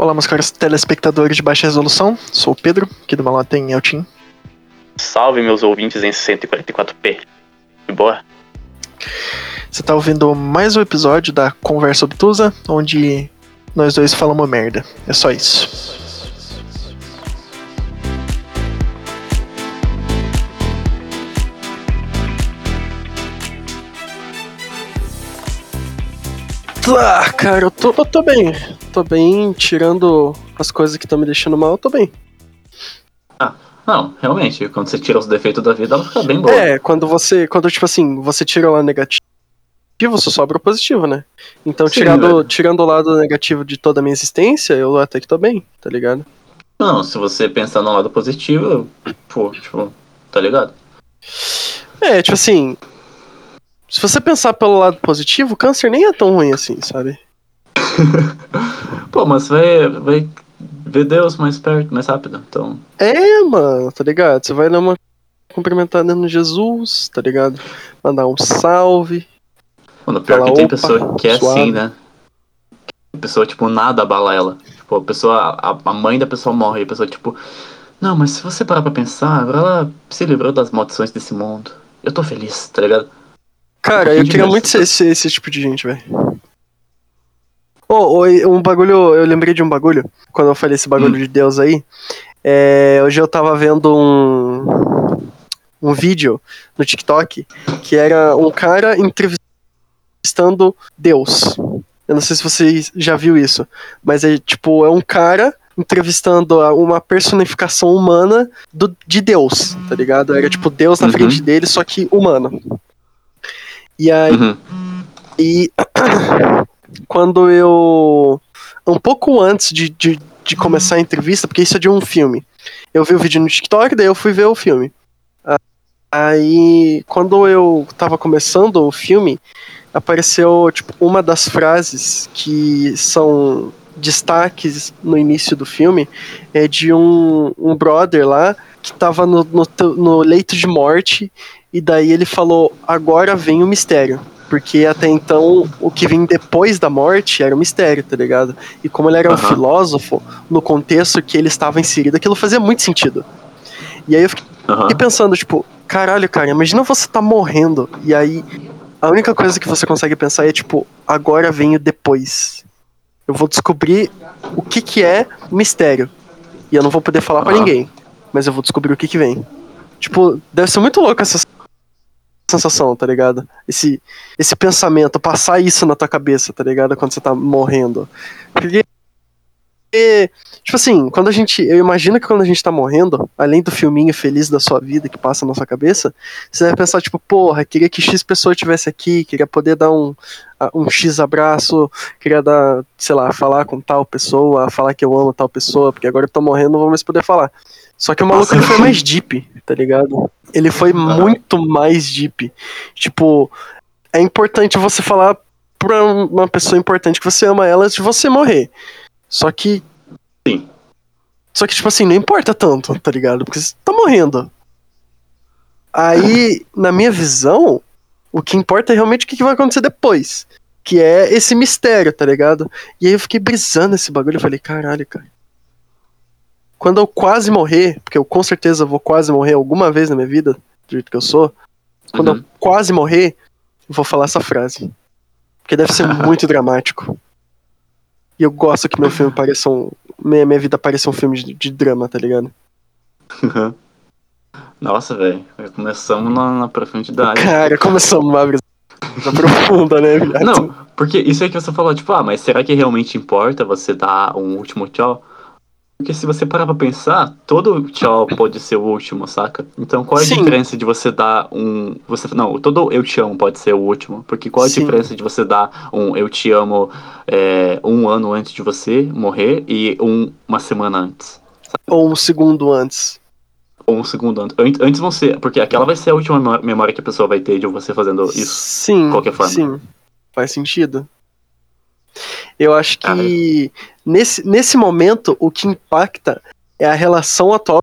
Olá, meus caros telespectadores de baixa resolução. Sou o Pedro, aqui do Malota em Eltim. Salve, meus ouvintes em 144p. De boa? Você tá ouvindo mais um episódio da Conversa Obtusa, onde nós dois falamos merda. É só isso. Ah, cara, eu tô, eu tô bem. Tô bem, tirando as coisas que estão me deixando mal, eu tô bem. Ah, não, realmente, quando você tira os defeitos da vida, ela fica bem boa. É, quando você, quando tipo assim, você tira o lado negativo, você sobra o positivo, né? Então, Sim, tirando, velho. tirando o lado negativo de toda a minha existência, eu até que tô bem, tá ligado? Não, se você pensar no lado positivo, pô, tipo, tá ligado? É, tipo assim, se você pensar pelo lado positivo, câncer nem é tão ruim assim, sabe? Pô, mas vai, vai ver Deus mais perto, mais rápido, então. É, mano, tá ligado? Você vai dar uma cumprimentada no Jesus, tá ligado? Mandar um salve. Mano, pior Fala, que tem pessoa que é suave. assim, né? A pessoa, tipo, nada abala ela. Tipo, a pessoa, a, a mãe da pessoa morre a pessoa, tipo, não, mas se você parar pra pensar, agora ela se livrou das maldições desse mundo. Eu tô feliz, tá ligado? Cara, eu queria muito ser esse, esse tipo de gente, velho. Oh, um bagulho, eu lembrei de um bagulho, quando eu falei esse bagulho Hum. de Deus aí. É, hoje eu tava vendo um, um vídeo no TikTok que era um cara entrevistando Deus. Eu não sei se você já viu isso, mas é tipo, é um cara entrevistando uma personificação humana do, de Deus, tá ligado? Era tipo Deus na Uhum. frente dele, só que humano. E aí, Uhum. e quando eu. Um pouco antes de, de, de começar a entrevista, porque isso é de um filme. Eu vi o vídeo no TikTok, daí eu fui ver o filme. Ah, Aí, quando eu tava começando o filme, apareceu tipo, uma das frases que são destaques no início do filme é de um, um brother lá que tava no, no, no leito de morte e daí ele falou, agora vem o mistério. Porque até então o que vem depois da morte era um mistério, tá ligado? E como ele era um filósofo, no contexto que ele estava inserido, aquilo fazia muito sentido. E aí eu fiquei Aham. fiquei pensando, tipo, caralho, cara, imagina você tá morrendo e aí a única coisa que você consegue pensar é, tipo, agora vem o depois. Eu vou descobrir o que que é mistério. E eu não vou poder falar pra Aham. ninguém, mas eu vou descobrir o que que vem. Tipo, deve ser muito louco essa sensação, tá ligado? Esse, esse pensamento, passar isso na tua cabeça, tá ligado? Quando você tá morrendo. Porque porque, tipo assim, quando a gente. Eu imagino que quando a gente tá morrendo, além do filminho feliz da sua vida que passa na sua cabeça, você vai pensar, tipo, porra, queria que X pessoa estivesse aqui, queria poder dar um, um X abraço, queria dar, sei lá, falar com tal pessoa, falar que eu amo tal pessoa, porque agora eu tô morrendo, não vou mais poder falar. Só que o maluco ele foi mais deep, tá ligado? Ele foi muito mais deep. Tipo, é importante você falar pra uma pessoa importante que você ama ela antes de você morrer. Só que. Sim. Só que, tipo assim, não importa tanto, tá ligado? Porque você tá morrendo. Aí, na minha visão, o que importa é realmente o que vai acontecer depois. Que é esse mistério, tá ligado? E aí eu fiquei brisando esse bagulho e falei, caralho, cara. Quando eu quase morrer, porque eu com certeza vou quase morrer alguma vez na minha vida, do jeito que eu sou, quando Uhum. eu quase morrer, eu vou falar essa frase. Porque deve ser muito dramático. E eu gosto que meu filme pareça um. Minha, minha vida pareça um filme de, de drama, tá ligado? Nossa, velho. Começamos na, na profundidade. Cara, começamos uma brisa profunda, né, viado? Não, porque isso aí que você falou, tipo, ah, mas será que realmente importa você dar um último tchau? Porque se você parar pra pensar, todo tchau pode ser o último, saca? Então qual é a Sim. diferença de você dar um. Você, não, todo eu te amo pode ser o último. Porque qual é a Sim. diferença de você dar um eu te amo é, um ano antes de você morrer e um, uma semana antes? Ou um segundo antes. Ou um segundo antes. An- Antes você. Porque aquela vai ser a última memó- memória que a pessoa vai ter de você fazendo isso. Sim. de qualquer forma. Sim. Faz sentido. Eu acho que nesse, nesse momento o que impacta é a relação atual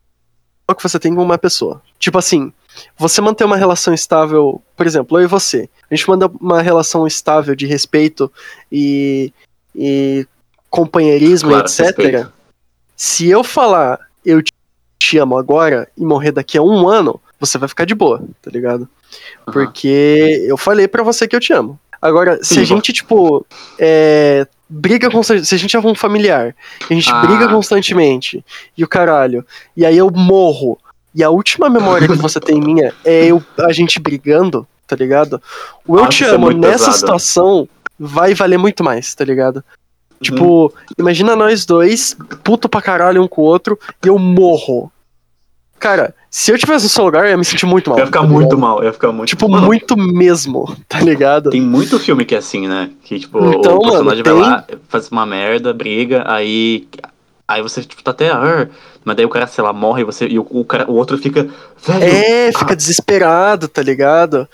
que você tem com uma pessoa. Tipo assim, você manter uma relação estável, por exemplo, eu e você. A gente manda uma relação estável de respeito e, e companheirismo, Claro, etc. respeito. Se eu falar eu te amo agora e morrer daqui a um ano, você vai ficar de boa, tá ligado? Porque eu falei pra você que eu te amo. Agora, se Sim, a gente, tipo, é, briga constantemente, se a gente é um familiar, a gente Ah. briga constantemente, e o caralho, e aí eu morro, e a última memória que você tem minha é eu, a gente brigando, tá ligado? O eu Nossa, te é amo muito nessa pesado. situação vai valer muito mais, tá ligado? Uhum. Tipo, imagina nós dois, puto pra caralho um com o outro, e eu morro. Cara, se eu tivesse no seu lugar, eu ia me sentir muito mal. Eu ia ficar tá muito mal, eu ia ficar muito Tipo, Mano, muito mesmo, tá ligado? Tem muito filme que é assim, né? Que, tipo, Então, o personagem mano, vai lá, faz uma merda, briga, aí. Aí você, tipo, tá até. "Ah", mas daí o cara, sei lá, morre e você. E o, o, cara, o outro fica. Velho. É, fica ah, desesperado, tá ligado?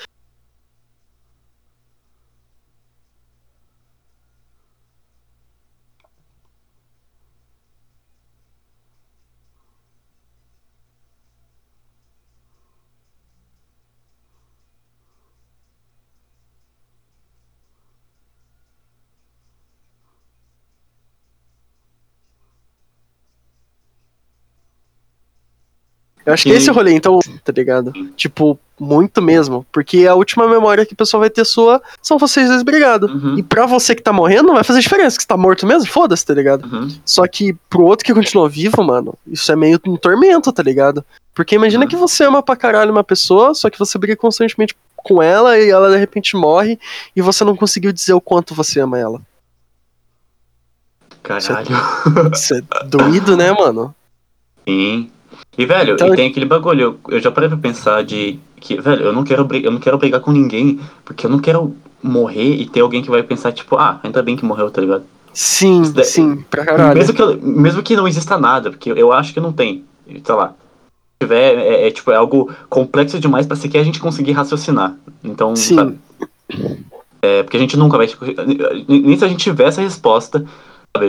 Eu acho que esse é o rolê, então, tá ligado? Tipo, muito mesmo. Porque a última memória que a pessoa vai ter sua são vocês dois brigados. Uhum, E pra você que tá morrendo, não vai fazer diferença, que você tá morto mesmo, foda-se, tá ligado? uhum. Só que pro outro que continua vivo, mano, isso é meio um tormento, tá ligado? Porque imagina Uhum. que você ama pra caralho uma pessoa, só que você briga constantemente com ela e ela de repente morre e você não conseguiu dizer o quanto você ama ela. Caralho. Isso é doído, né, mano? Sim. E, velho, Então- e tem aquele bagulho, eu, eu já parei pra pensar de que, velho, eu não quero brigar, eu não quero brigar com ninguém, porque eu não quero morrer e ter alguém que vai pensar, tipo, ah, ainda bem que morreu, tá ligado? Sim, daí- sim, pra caralho. Mesmo que, eu- mesmo que não exista nada, porque eu acho que não tem, sei lá. Se tiver, é, é, tipo, é algo complexo demais pra sequer a gente conseguir raciocinar. Então, Sim. sabe? É, porque a gente nunca vai. Nem se a gente tivesse a resposta,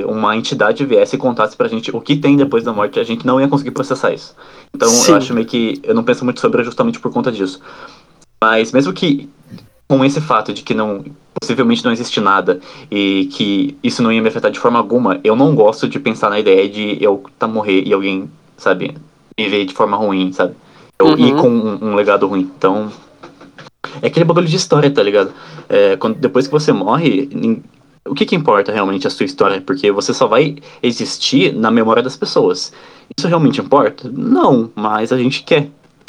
uma entidade viesse e contasse pra gente o que tem depois da morte, a gente não ia conseguir processar isso. Então Sim. eu acho meio que. Eu não penso muito sobre justamente por conta disso. Mas mesmo que com esse fato de que não possivelmente não existe nada e que isso não ia me afetar de forma alguma, eu não gosto de pensar na ideia de eu tá morrer e alguém, sabe, me ver de forma ruim, sabe? Eu Uhum. ir com um, um legado ruim. Então, é aquele bagulho de história, tá ligado? É, quando, depois que você morre, o que que importa realmente a sua história? Porque você só vai existir na memória das pessoas. Isso realmente importa? Não, mas a gente quer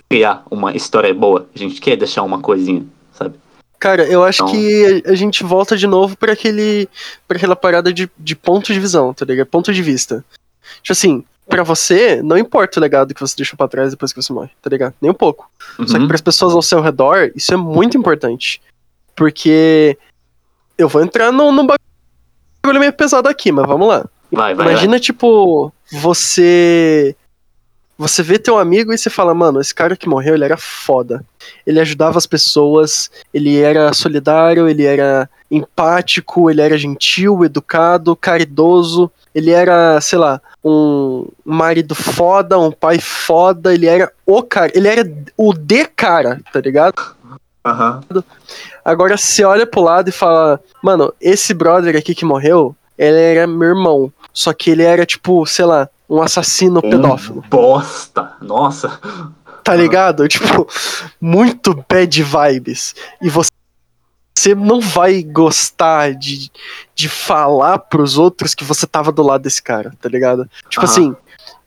criar uma história boa. A gente quer deixar uma coisinha, sabe? Cara, eu acho Então- que a, gente volta de novo pra aquele para aquela parada de, de ponto de visão, tá ligado? Ponto de vista. Tipo assim, pra você, não importa o legado que você deixou pra trás depois que você morre, tá ligado? Nem um pouco. Só que Uhum. para as pessoas ao seu redor, isso é muito importante. Porque eu vou entrar num, num bagulho meio pesado aqui, mas vamos lá. Vai, vai, Imagina, tipo, você. Você vê teu amigo e você fala, mano, esse cara que morreu, ele era foda. Ele ajudava as pessoas, ele era solidário, ele era empático, ele era gentil, educado, caridoso, ele era, sei lá, um marido foda, um pai foda, ele era o cara, ele era o de cara, tá ligado? Aham. Agora você olha pro lado e fala, mano, esse brother aqui que morreu, ele era meu irmão. Só que ele era, tipo, sei lá, um assassino pedófilo. Um bosta. Nossa. Tá ligado? Tipo, muito bad vibes. E você. Você não vai gostar de, de falar pros outros que você tava do lado desse cara, tá ligado? Tipo Aham. assim,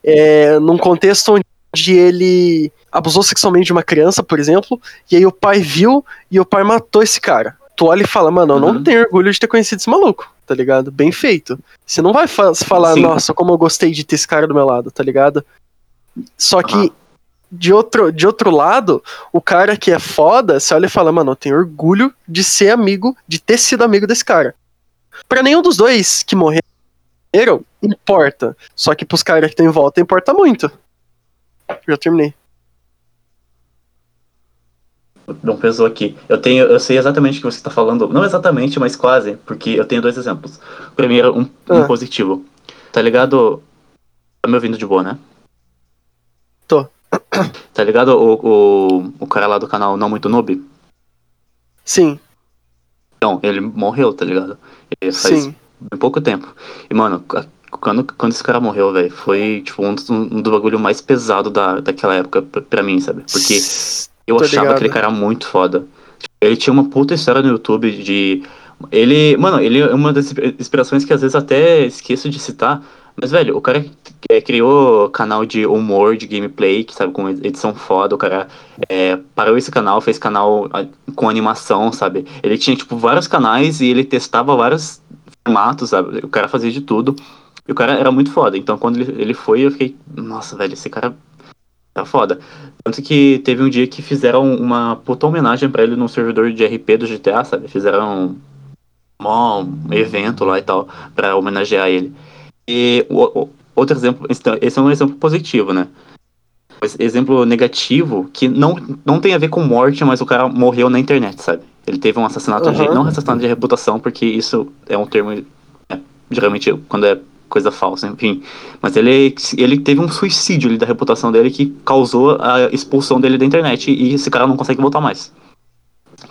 é, num contexto onde ele abusou sexualmente de uma criança, por exemplo, e aí o pai viu e o pai matou esse cara. Tu olha e fala, mano, eu não Uhum. tenho orgulho de ter conhecido esse maluco, tá ligado? Bem feito. Você não vai fa- falar, Sim. nossa, como eu gostei de ter esse cara do meu lado, tá ligado? Só que, Aham. de, outro, de outro lado, o cara que é foda, você olha e fala, mano, eu tenho orgulho de ser amigo, de ter sido amigo desse cara. Pra nenhum dos dois que morreram, importa. Só que pros caras que estão em volta, importa muito. Já terminei. Não pesou aqui. Eu tenho, eu sei exatamente o que você está falando. Não exatamente, mas quase, porque eu tenho dois exemplos. Primeiro, um, um Ah. positivo. Tá ligado? Tá me ouvindo de boa, né? Tô. Tá ligado o, o, o cara lá do canal Não Muito Noob? Sim, Então, ele morreu, tá ligado? Ele faz sim. em pouco tempo. E, mano, quando, quando esse cara morreu, velho, foi, tipo, um, um do bagulho mais pesado da, daquela época pra, pra mim, sabe? Porque eu Tô achava ligado. aquele cara muito foda. Ele tinha uma puta história no YouTube de. Ele. Mano, ele é uma das inspirações que às vezes até esqueço de citar. Mas, velho, o cara é, criou canal de humor, de gameplay, que sabe, com edição foda. O cara é, parou esse canal, fez canal com animação, sabe? Ele tinha, tipo, vários canais e ele testava vários formatos, sabe? O cara fazia de tudo. E o cara era muito foda. Então, quando ele, ele foi, eu fiquei, nossa, velho, esse cara tá foda. Tanto que teve um dia que fizeram uma puta homenagem pra ele no servidor de RP do GTA, sabe? Fizeram um, um evento lá e tal, pra homenagear ele. E o, o- outro exemplo, esse é um exemplo positivo, né? Exemplo negativo, que não, não tem a ver com morte, mas o cara morreu na internet, sabe? Ele teve um assassinato de. Aham. Não assassinato de reputação, porque isso é um termo. é, geralmente quando é coisa falsa, enfim. Mas ele, ele teve um suicídio ali da reputação dele que causou a expulsão dele da internet e esse cara não consegue voltar mais.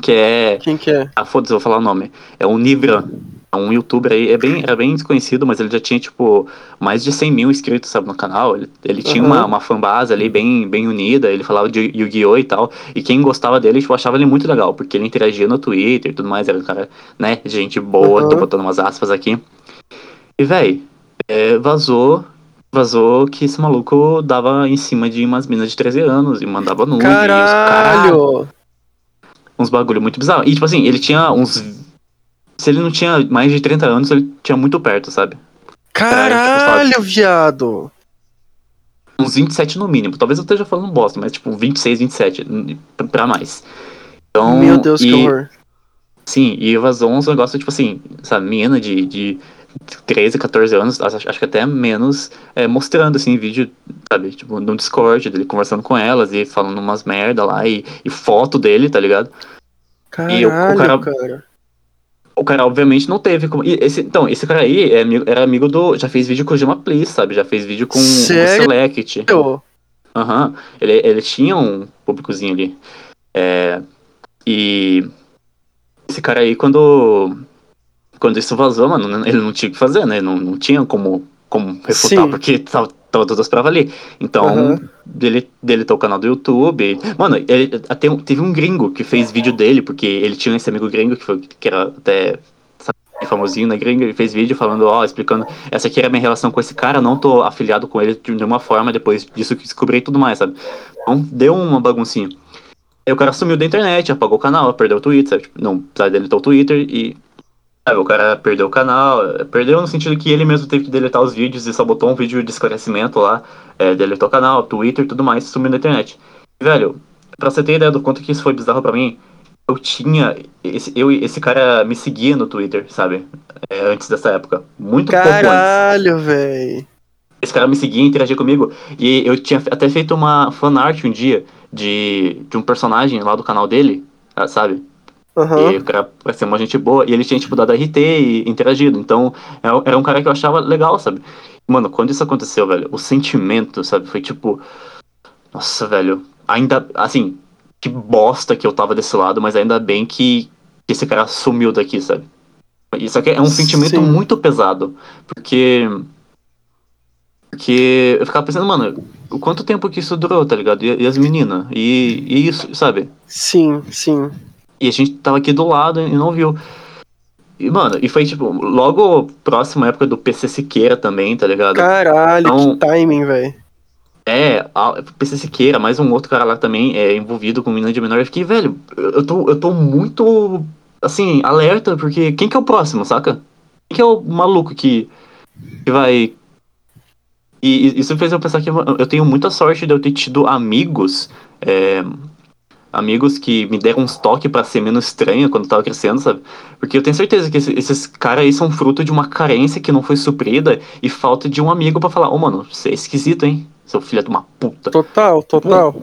Que é. Quem que é? Ah, foda-se, vou falar o nome. É o Nivran. É um youtuber aí, é bem, era bem desconhecido, mas ele já tinha, tipo, mais de 100 mil inscritos, sabe, no canal. Ele, ele tinha Uhum. uma, uma fanbase ali bem, bem unida, ele falava de Yu-Gi-Oh! e tal. E quem gostava dele, tipo, achava ele muito legal, porque ele interagia no Twitter e tudo mais, era um cara, né, gente boa, Uhum. tô botando umas aspas aqui. E, véi, é, vazou. Vazou que esse maluco dava em cima de umas minas de 13 anos e mandava nude. os- Caralho! uns bagulho muito bizarro. E, tipo assim, ele tinha uns. Se ele não tinha mais de 30 anos, ele tinha muito perto, sabe? Caralho, viado! Uns 27 no mínimo. Talvez eu esteja falando bosta, mas tipo, 26, 27 n- pra- mais. Então, Meu Deus, e, que horror. Sim, e vazou uns negócios, tipo assim, sabe, menina de, de 13, 14 anos, acho, acho que até menos, é, mostrando, assim, vídeo, sabe, tipo, no Discord, dele conversando com elas e falando umas merda lá, e, e foto dele, tá ligado? E o- o Caralho, cara- cara. O cara, obviamente, não teve como. esse, então, esse cara aí é era amigo do. Já fez vídeo com o Gema Please, sabe? Já fez vídeo com Sério? o Select. Aham. Ele, ele tinha um públicozinho ali. É, e. Esse cara aí, quando. Quando isso vazou, mano, ele não tinha o que fazer, né? Não, não tinha como, como refutar, Sim. porque tava, tava todas as provas ali. Então, Aham. dele, deletou o canal do YouTube. Mano, ele até teve um gringo que fez vídeo dele, porque ele tinha esse amigo gringo que, foi, que era até sabe, famosinho na gringa, ele fez vídeo falando, ó, explicando, essa aqui era a minha relação com esse cara, não tô afiliado com ele de nenhuma forma, depois disso que descobri e tudo mais, sabe? Então, deu uma baguncinha. Aí o cara sumiu da internet, apagou o canal, perdeu o Twitter, sabe? Tipo, não, sabe, deletou o Twitter e o cara perdeu o canal, eh, perdeu no sentido que ele mesmo teve que deletar os vídeos e só botou um vídeo de esclarecimento lá, é, deletou o canal, Twitter e tudo mais, sumiu da internet. E, velho, pra você ter ideia do quanto que isso foi bizarro pra mim, eu tinha. Esse, eu, esse cara me seguia no Twitter, sabe? É, antes dessa época. Muito pouco antes. Caralho, véi. Esse cara me seguia, interagia comigo. E eu tinha até feito uma fanart um dia de, de um personagem lá do canal dele, ah, sabe? Aham. E o cara parecia uma gente boa. E ele tinha, tipo, dado RT e interagido. Então, era- era um cara que eu achava legal, sabe? Mano, quando isso aconteceu, velho, o sentimento, sabe? Foi tipo. Nossa, velho. Ainda. Assim, que bosta que eu tava desse lado, mas ainda bem que, que esse cara sumiu daqui, sabe? Isso aqui é um sentimento Sim. muito pesado. Porque. Porque eu ficava pensando, mano, o quanto tempo que isso durou, tá ligado? E, e as meninas? E, e isso, sabe? Sim, sim. E a gente tava aqui do lado e não viu. E, mano, e foi tipo, logo próxima época do PC Siqueira também, tá ligado? Caralho, Então- que timing, véi. É, a- PC Siqueira, mais um outro cara lá também é envolvido com menina de menor. Eu fiquei, velho, eu tô, eu tô muito, assim, alerta, porque quem que é o próximo, saca? Quem que é o maluco que, que vai. E, e isso fez eu pensar que eu tenho muita sorte de eu ter tido amigos, é, amigos que me deram uns toques pra ser menos estranha quando eu tava crescendo, sabe? Porque eu tenho certeza que esse- esses caras aí são fruto de uma carência que não foi suprida e falta de um amigo pra falar, ô mano, você é esquisito, hein? Seu filho de uma puta. Total, total.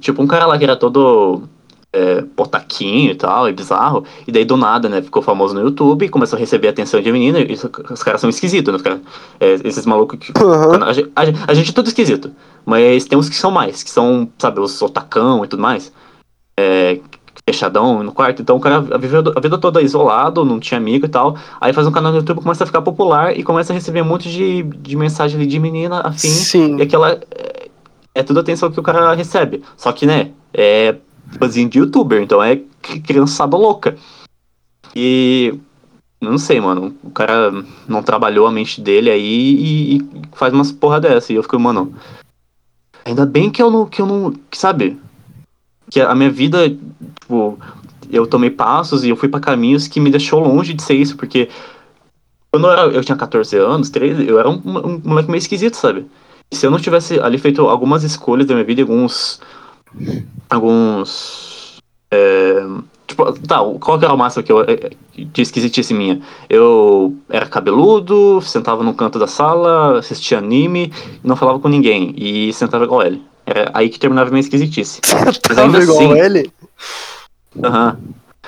Tipo, um cara lá que era todo é, potaquinho e tal, e bizarro, e daí do nada, né, ficou famoso no YouTube, começou a receber atenção de menina, e isso- os caras são esquisitos, né, é, esses malucos que... Aham. A, gente- a a gente é tudo esquisito, mas tem uns que são mais, que são, sabe, os otacão e tudo mais, é, fechadão no quarto. Então o cara viveu a vida toda isolado, não tinha amigo e tal. Aí faz um canal no YouTube, começa a ficar popular e começa a receber um monte de, de mensagem ali de menina afim. Sim. E aquela. É, é tudo atenção que o cara recebe. Só que, né, é fãzinho de youtuber, então é criançada louca. E. Não sei, mano. O cara não trabalhou a mente dele aí e, e faz umas porra dessa. E eu fico, mano. Ainda bem que eu não. Que eu não. Que, sabe? Que a minha vida, tipo, eu tomei passos e eu fui para caminhos que me deixou longe de ser isso, porque quando eu, era, eu tinha 14 anos, 13, eu era um, um moleque meio esquisito, sabe? E se eu não tivesse ali feito algumas escolhas da minha vida, alguns. Alguns. É, tipo, tá, qual que era o máximo que eu. de esquisitice minha? Eu era cabeludo, sentava no canto da sala, assistia anime, não falava com ninguém, e sentava igual ele. Era aí que terminava minha esquisitice. Ainda igual assim... ele? Aham.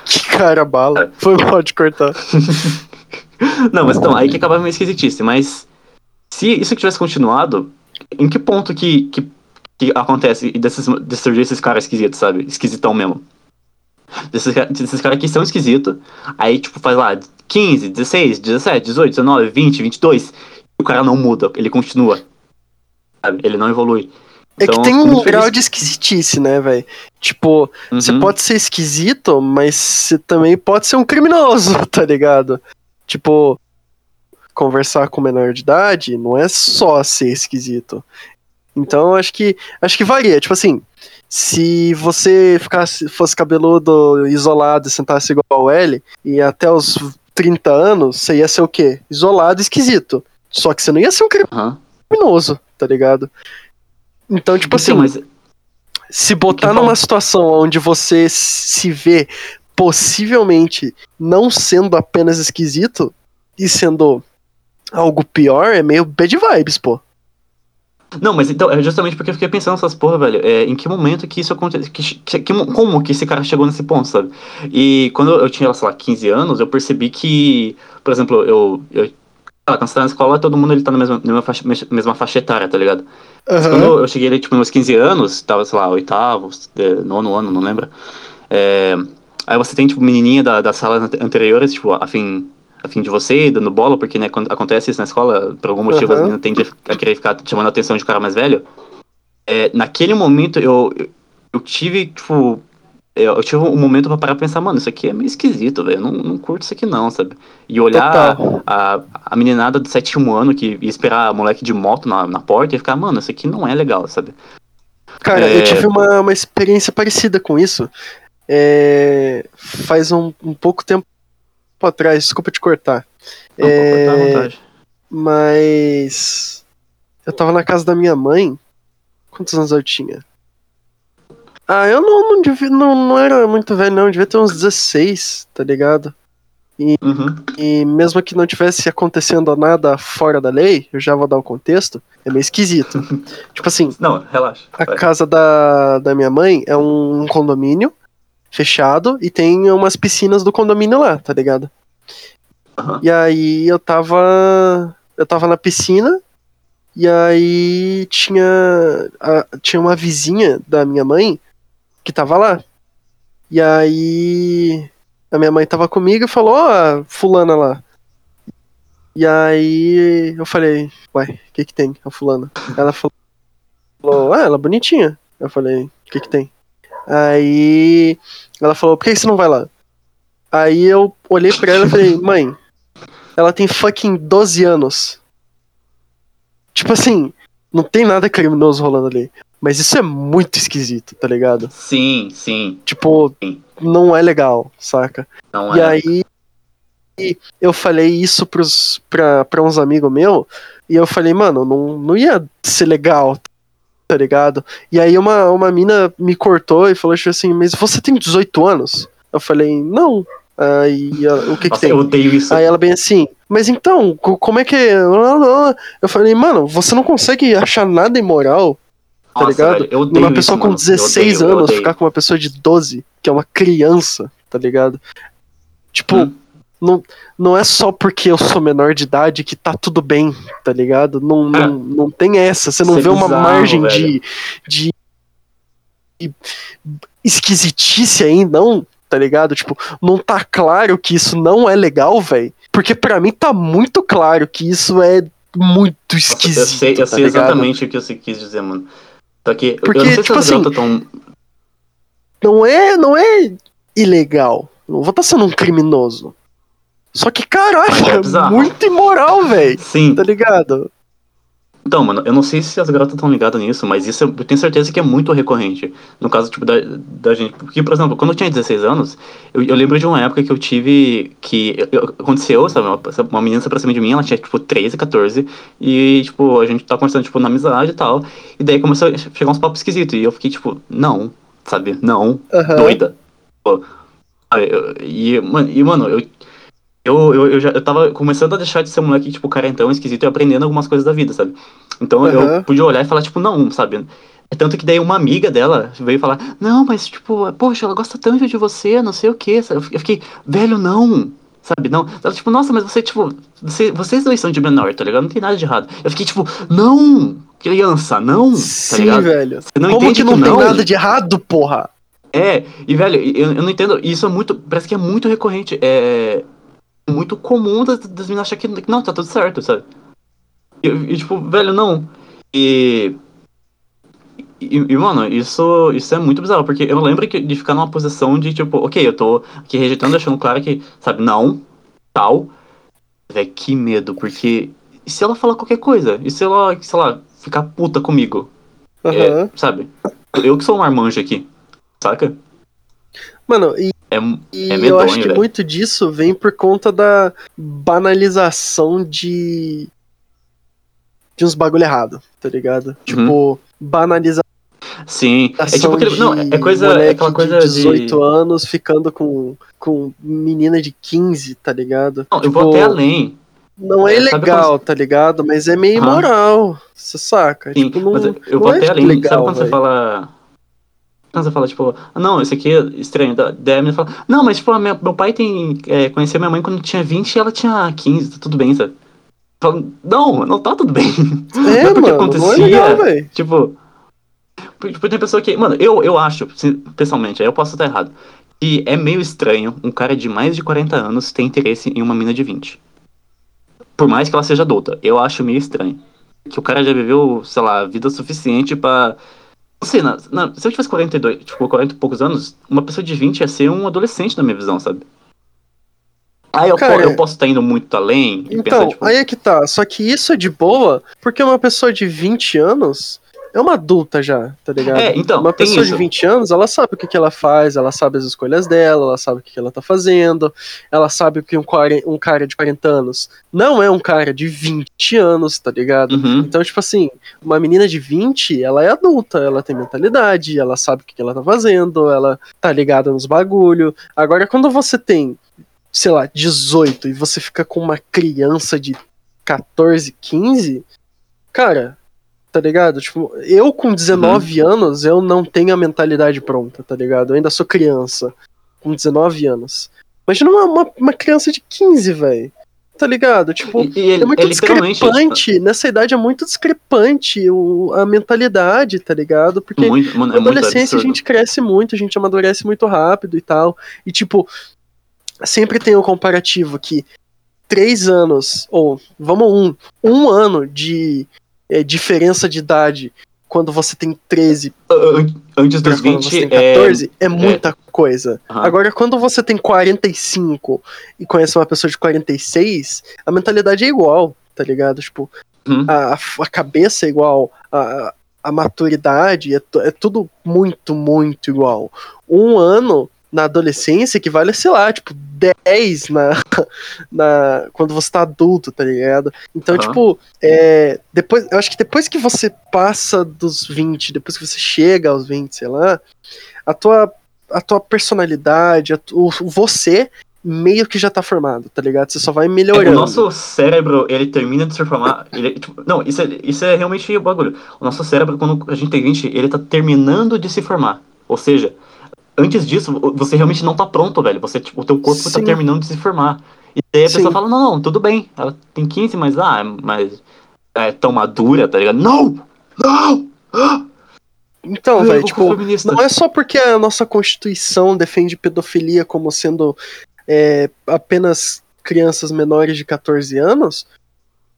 Que cara bala. Foi mal de cortar. Não, mas então, aí que acabava minha esquisitice. Mas se isso tivesse continuado, em que ponto que, que, que acontece desses, de surgir esses caras esquisitos, sabe? Esquisitão mesmo. Desses, desses caras que são esquisitos, aí tipo faz lá 15, 16, 17, 18, 19, 20, 22, e o cara não muda, ele continua. Sabe? Ele não evolui. É então, que tem um grau de esquisitice, né, velho? Tipo, uhum. você pode ser esquisito, mas você também pode ser um criminoso, tá ligado? Tipo, conversar com menor de idade não é só ser esquisito. Então, acho que acho que varia. Tipo assim, se você ficasse, fosse cabeludo, isolado e sentasse igual o L, e até os 30 anos, você ia ser o quê? Isolado e esquisito. Só que você não ia ser um criminoso, uhum. tá ligado? Então, tipo assim, mas... se botar numa situação onde você se vê possivelmente não sendo apenas esquisito e sendo algo pior, é meio bad vibes, pô. Não, mas então, é justamente porque eu fiquei pensando nessas porra, velho. É, em que momento que isso aconteceu? Que, que, que, como que esse cara chegou nesse ponto, sabe? E quando eu tinha, sei lá, 15 anos, eu percebi que, por exemplo, eu. eu ah, quando você tá na escola, todo mundo ele tá na mesma, mesma, faixa, mesma faixa etária, tá ligado? Uhum. Quando eu cheguei ali, tipo, meus 15 anos, tava, sei lá, oitavo, nono ano, não lembro. É, aí você tem, tipo, menininha da, das salas anteriores, tipo, afim, afim de você, dando bola, porque, né, quando acontece isso na escola, por algum motivo uhum. as meninas tendem a querer ficar chamando a atenção de cara mais velho. É, naquele momento, eu, eu tive, tipo, eu, tive um momento pra parar e pensar, mano, isso aqui é meio esquisito, velho. Não, não curto isso aqui não, sabe? E olhar a, a meninada do sétimo ano que ia esperar a moleque de moto na, na porta e ficar, mano, isso aqui não é legal, sabe? Cara, é... eu tive uma, uma experiência parecida com isso. É, faz um, um pouco tempo atrás, desculpa te cortar. Não, é, cortar à vontade. Mas eu tava na casa da minha mãe. Quantos anos eu tinha? Ah, eu não, não, devia, não, não era muito velho, não. Eu devia ter uns 16, tá ligado? E, uhum. e mesmo que não tivesse acontecendo nada fora da lei, eu já vou dar o contexto, é meio esquisito. tipo assim. Não, relaxa. A vai. casa da, da minha mãe é um condomínio fechado e tem umas piscinas do condomínio lá, tá ligado? Uhum. E aí eu tava. Eu tava na piscina e aí tinha. A, tinha uma vizinha da minha mãe que tava lá. E aí a minha mãe tava comigo e falou, ó, oh, fulana lá. E aí eu falei, uai, o que que tem, a fulana? Ela falou, ah, ela é bonitinha. Eu falei, o que que tem? Aí ela falou, por que você não vai lá? Aí eu olhei pra ela e falei, mãe, ela tem fucking 12 anos. Tipo assim, não tem nada criminoso rolando ali. Mas isso é muito esquisito, tá ligado? Sim, sim. Tipo, sim. não é legal, saca? Não e é. aí eu falei isso pros, pra, pra uns amigos meus, e eu falei, mano, não, não ia ser legal, tá ligado? E aí uma, uma mina me cortou e falou tipo assim, mas você tem 18 anos? Eu falei, não. Aí o que, Nossa, que tem? Eu odeio isso. Aí ela bem assim, mas então, como é que. Eu falei, mano, você não consegue achar nada imoral tá Nossa, ligado? Velho, uma pessoa isso, com 16 odeio, anos ficar com uma pessoa de 12, que é uma criança, tá ligado? Tipo, hum. Não, não é só porque eu sou menor de idade que tá tudo bem, tá ligado? Não, é. não, não tem essa, você não vê é uma margem de, de esquisitice aí, não, tá ligado? Tipo, não tá claro que isso não é legal, velho. Porque para mim tá muito claro que isso é muito esquisito. Eu sei, eu tá sei ligado? exatamente o que você quis dizer, mano. Só que Porque, eu não sei tipo se as assim, tão. Não é, não é ilegal. Não vou estar sendo um criminoso. Só que, caralho, é muito imoral, velho. Sim. Tá ligado? Então, mano, eu não sei se as garotas estão ligadas nisso, mas isso eu tenho certeza que é muito recorrente. No caso, tipo, da, da gente. Porque, por exemplo, quando eu tinha 16 anos, eu, eu lembro de uma época que eu tive. que eu- eu- aconteceu, sabe? Uma, uma menina se aproximou de mim, ela tinha, tipo, 13, 14, e, tipo, a gente tá conversando, tipo, na amizade e tal. E daí começou a chegar uns papos esquisitos, e eu fiquei, tipo, não, sabe? Não, Aham. doida. Pô, e, mano, eu, eu, eu, eu já eu tava começando a deixar de ser um moleque, tipo, carentão, esquisito e aprendendo algumas coisas da vida, sabe? Então eu Aham. podia olhar e falar, tipo, não, sabe? É tanto que daí uma amiga dela veio falar, não, mas, tipo, poxa, ela gosta tanto de você, não sei o quê. Eu fiquei, velho, não. Sabe, não. Ela, tipo, nossa, mas você, tipo, você, vocês dois são de menor, tá ligado? Não tem nada de errado. Eu fiquei, tipo, não, criança, não, tá Sim, velho. Você não Como entende que não tem não? nada de errado, porra? É, e velho, eu, eu não entendo, isso é muito, parece que é muito recorrente, é muito comum das, das meninas achar que não, tá tudo certo, sabe? E, e, tipo, velho, não. E, e, e, mano, isso, isso é muito bizarro, porque eu lembro que, de ficar numa posição de, tipo, ok, eu tô aqui rejeitando, deixando claro que, sabe, não, tal. Véi, que medo, porque e se ela falar qualquer coisa? E se ela, sei lá, ficar puta comigo? Aham. É, sabe? Eu que sou um marmanjo aqui, saca? Mano, e, É, e É eu medonho, acho que velho. muito disso vem por conta da banalização de. de uns bagulho errado, tá ligado? Uhum. Tipo, banalização sim. É tipo aquele. Não, é coisa. É aquela coisa de de. 18 anos ficando com, com menina de 15, tá ligado? Não, eu Tipo, vou até além. Não é, É, legal, quando- tá ligado? Mas é meio imoral, você saca? Sim, tipo, não, mas eu, eu vou é até além. legal, Sabe quando você velho. fala. Quando você fala, tipo, não, esse aqui é estranho. Da- Daí a menina fala, não, mas tipo, minha- meu pai tem. É, conheceu minha mãe quando tinha 20 e ela tinha 15, tá tudo bem, sabe? Fala, não, não tá tudo bem. É, Mas porque mano, não é acontecia- legal. Tipo. Porque tem pessoa que. Mano, eu, eu acho, pessoalmente, aí eu posso estar errado. Que é meio estranho um cara de mais de 40 anos ter interesse em uma mina de 20. Por mais que ela seja adulta. Eu acho meio estranho. Que o cara já viveu, sei lá, vida suficiente pra. Sei, na, na- se eu tivesse 42, tipo, 40 e poucos anos, uma pessoa de 20 ia ser um adolescente na minha visão, sabe? Aí eu, Cara, eu posso estar indo muito além e Então, pensar, tipo. aí é que tá. Só que isso é de boa, porque uma pessoa de 20 anos é uma adulta já, tá ligado? É, então, uma pessoa de isso. 20 anos, ela sabe o que, que ela faz, ela sabe as escolhas dela, ela sabe o que, que ela tá fazendo, ela sabe que um, um cara de 40 anos não é um cara de 20 anos, tá ligado? Uhum. Então, tipo assim, uma menina de 20, ela é adulta, ela tem mentalidade, ela sabe o que que ela tá fazendo, ela tá ligada nos bagulho. Agora, quando você tem, sei lá, 18 e você fica com uma criança de 14, 15, cara, tá ligado? Tipo, eu com 19 anos, eu não tenho a mentalidade pronta, tá ligado? Eu ainda sou criança, com 19 anos. Imagina uma, uma, uma criança de 15, velho. Tá ligado? Tipo, E, e é muito é discrepante. Nessa idade é muito discrepante o, a mentalidade, tá ligado? Porque Muito, mano, na é adolescência a gente cresce muito, a gente amadurece muito rápido e tal. E tipo, sempre tem o comparativo que três anos, ou vamos um, um ano de é, diferença de idade quando você tem 13 An- Antes dos quando 20, você tem é, 14, é, muita coisa. Aham. Agora, quando você tem 45 e conhece uma pessoa de 46, a mentalidade é igual, tá ligado? Tipo, Uhum. a, a cabeça é igual, a, a maturidade é, é tudo muito, muito igual. Um ano na adolescência equivale a, sei lá, tipo, 10 na, na, quando você tá adulto, tá ligado? Então, Aham. tipo, é, depois, eu acho que depois que você passa dos 20, depois que você chega aos 20, sei lá, a tua, a tua personalidade, a tu- você meio que já tá formado, tá ligado? Você só vai É, melhorando. o nosso cérebro, ele termina de se formar. Ele, tipo, não, isso é, isso é realmente o bagulho. O nosso cérebro, quando a gente tem 20, ele tá terminando de se formar. Ou seja, antes disso, você realmente não tá pronto, velho. Você, tipo, o teu corpo tá Sim. terminando de se formar. E daí a Sim. pessoa fala, não, não, tudo bem. Ela tem 15, mas, ah, mas é tão madura, tá ligado? Não! Não! Ah! Então, velho, tipo, feminista. não é só porque a nossa Constituição defende pedofilia como sendo é, apenas crianças menores de 14 anos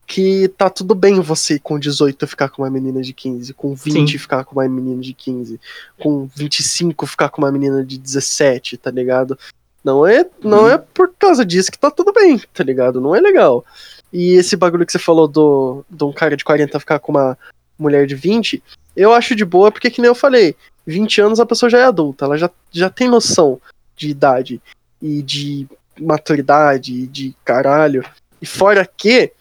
que tá tudo bem você com 18 ficar com uma menina de 15, com 20 Sim. ficar com uma menina de 15, com 25 ficar com uma menina de 17, tá ligado? Não é, não Uhum. é por causa disso que tá tudo bem, tá ligado? Não é legal. E esse bagulho que você falou do, de um cara de 40 ficar com uma mulher de 20, eu acho de boa porque, que nem eu falei, 20 anos a pessoa já é adulta, ela já, já tem noção de idade e de maturidade e de caralho. E fora que,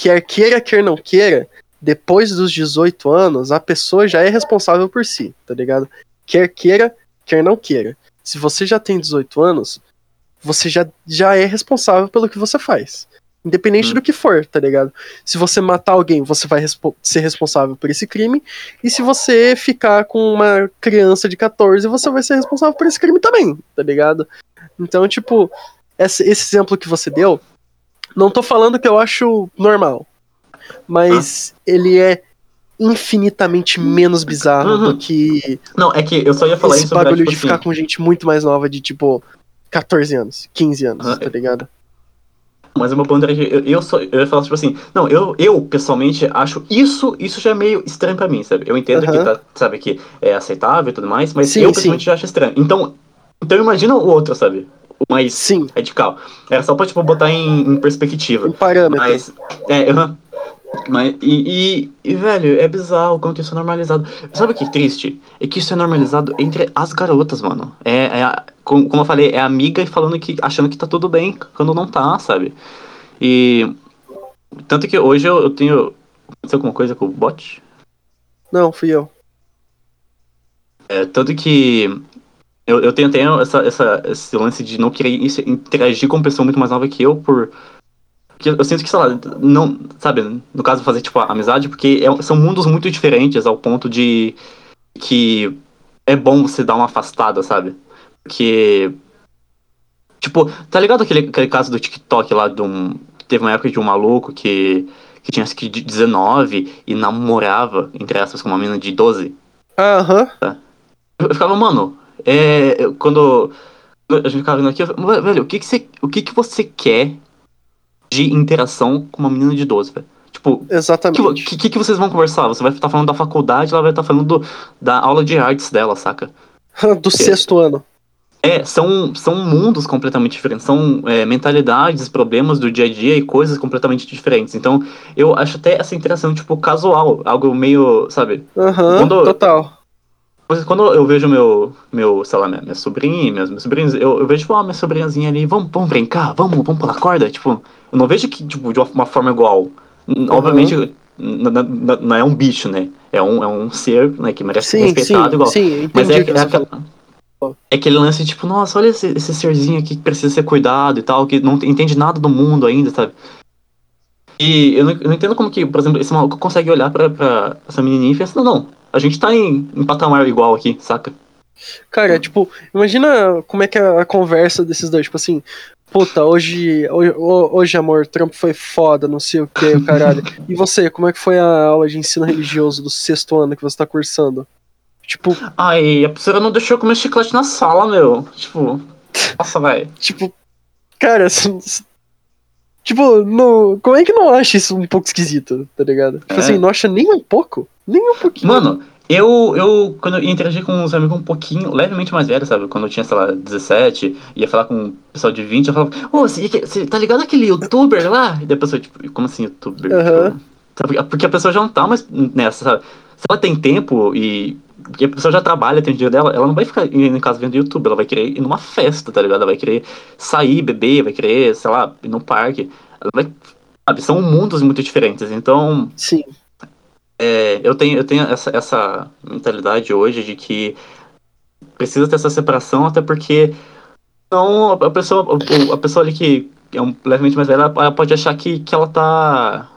quer queira, quer não queira, depois dos 18 anos, a pessoa já é responsável por si, tá ligado? Quer queira, quer não queira. Se você já tem 18 anos, você já, já é responsável pelo que você faz. Independente Hum. do que for, tá ligado? Se você matar alguém, você vai respo- ser responsável por esse crime. E se você ficar com uma criança de 14, você vai ser responsável por esse crime também, tá ligado? Então, tipo, esse, esse exemplo que você deu, não tô falando que eu acho normal, mas ele é infinitamente menos bizarro Uhum. do que Não, é que eu só ia falar esse isso pra, bagulho tipo de assim, ficar com gente muito mais nova, de tipo 14 anos, 15 anos, Ah, tá ligado? Mas o meu ponto era que eu, eu, só, eu ia falar, tipo assim, não, eu, eu pessoalmente acho isso, isso já é meio estranho pra mim, sabe? Eu entendo que Aham. tá, sabe, que é aceitável e tudo mais, mas Sim, eu sim. pessoalmente já acho estranho. Então, então imagina o outro, sabe? Mais Sim, radical. Era só pra, tipo, botar em, em perspectiva. em parâmetro. Mas, é, aham. Mas, e, e, e, velho, é bizarro o quanto isso é normalizado. Sabe o que é triste? É que isso é normalizado entre as garotas, mano. É, é a- como, como eu falei, é amiga falando que, achando que tá tudo bem, quando não tá, sabe? E. Tanto que hoje eu, eu tenho. Aconteceu alguma coisa com o bot? Não, fui eu. É, tanto que eu, eu tenho até essa, essa, esse lance de não querer interagir com uma pessoa muito mais nova que eu por. Porque eu sinto que, sei lá, não. Sabe, no caso, fazer, tipo, amizade, porque é- são mundos muito diferentes ao ponto de que é bom você dar uma afastada, sabe? Porque. Tipo, tá ligado aquele, aquele caso do TikTok lá de um. Teve uma época de um maluco que. que tinha acho que de 19 e namorava, entre aspas, com uma menina de 12. Aham. Eu ficava, mano, é, eu- quando a gente ficava vendo aqui, eu velho, o que que você, o que que você quer de interação com uma menina de 12, velho? Tipo, o que, Exatamente. que, que vocês vão conversar? Você vai estar falando da faculdade, ela vai estar falando do- da aula de artes dela, saca? Do sexto ano. É, são, são mundos completamente diferentes, são é, mentalidades, problemas do dia a dia e coisas completamente diferentes. Então, eu acho até essa interação, tipo, casual, algo meio, sabe, Aham, Quando- total. Quando eu vejo meu, meu sei lá, minha, minha sobrinha, meus, meus sobrinhos, eu, eu vejo, tipo, ah, minha sobrinhazinha ali, vamos, vamos brincar, vamos, vamos pular corda, tipo, eu não vejo que, tipo, de uma, uma forma igual. N- Obviamente, não é um bicho, né? É um, é um ser, né, que merece ser Sim, sim, respeitado igual. sim, Mas é, é, você aquela- é aquele lance, tipo, nossa, olha esse, esse serzinho aqui que precisa ser cuidado e tal, que não entende nada do mundo ainda, sabe? E eu não, eu não entendo como que, por exemplo, esse maluco consegue olhar pra, pra essa menininha e pensar, não, não, a gente tá em, em patamar igual aqui, saca? Cara, tipo, imagina como é que é a conversa desses dois, tipo assim, puta, hoje, hoje, hoje amor, Trump foi foda, não sei o que, o caralho. E você, como é que foi a aula de ensino religioso do sexto ano que você tá cursando? Tipo, Ai, a professora não deixou eu comer chiclete na sala, meu. Tipo, nossa, velho. tipo, cara, tipo, não, como é que não acha isso um pouco esquisito, tá ligado? Tipo É. assim, não acha nem um pouco? Nem um pouquinho. Mano, eu, eu, quando eu ia interagir com uns amigos um pouquinho, levemente mais velhos, sabe? Quando eu tinha, sei lá, 17, ia falar com um pessoal de 20, eu falava, ô, você, você tá ligado aquele youtuber lá? E daí a pessoa, tipo, como assim youtuber? Aham. Tipo? Porque a pessoa já não tá mais nessa, sabe? Se ela tem tempo e. Porque a pessoa já trabalha, tem o dia dela, ela não vai ficar em casa vendo YouTube, ela vai querer ir numa festa, tá ligado? Ela vai querer sair, beber, vai querer, sei lá, ir no parque. Ela vai. Sabe, são mundos muito diferentes. Então, Sim, é, eu tenho, eu tenho essa, essa mentalidade hoje de que precisa ter essa separação, até porque não a pessoa, a pessoa ali que é um, levemente mais velha, ela pode achar que, que ela tá.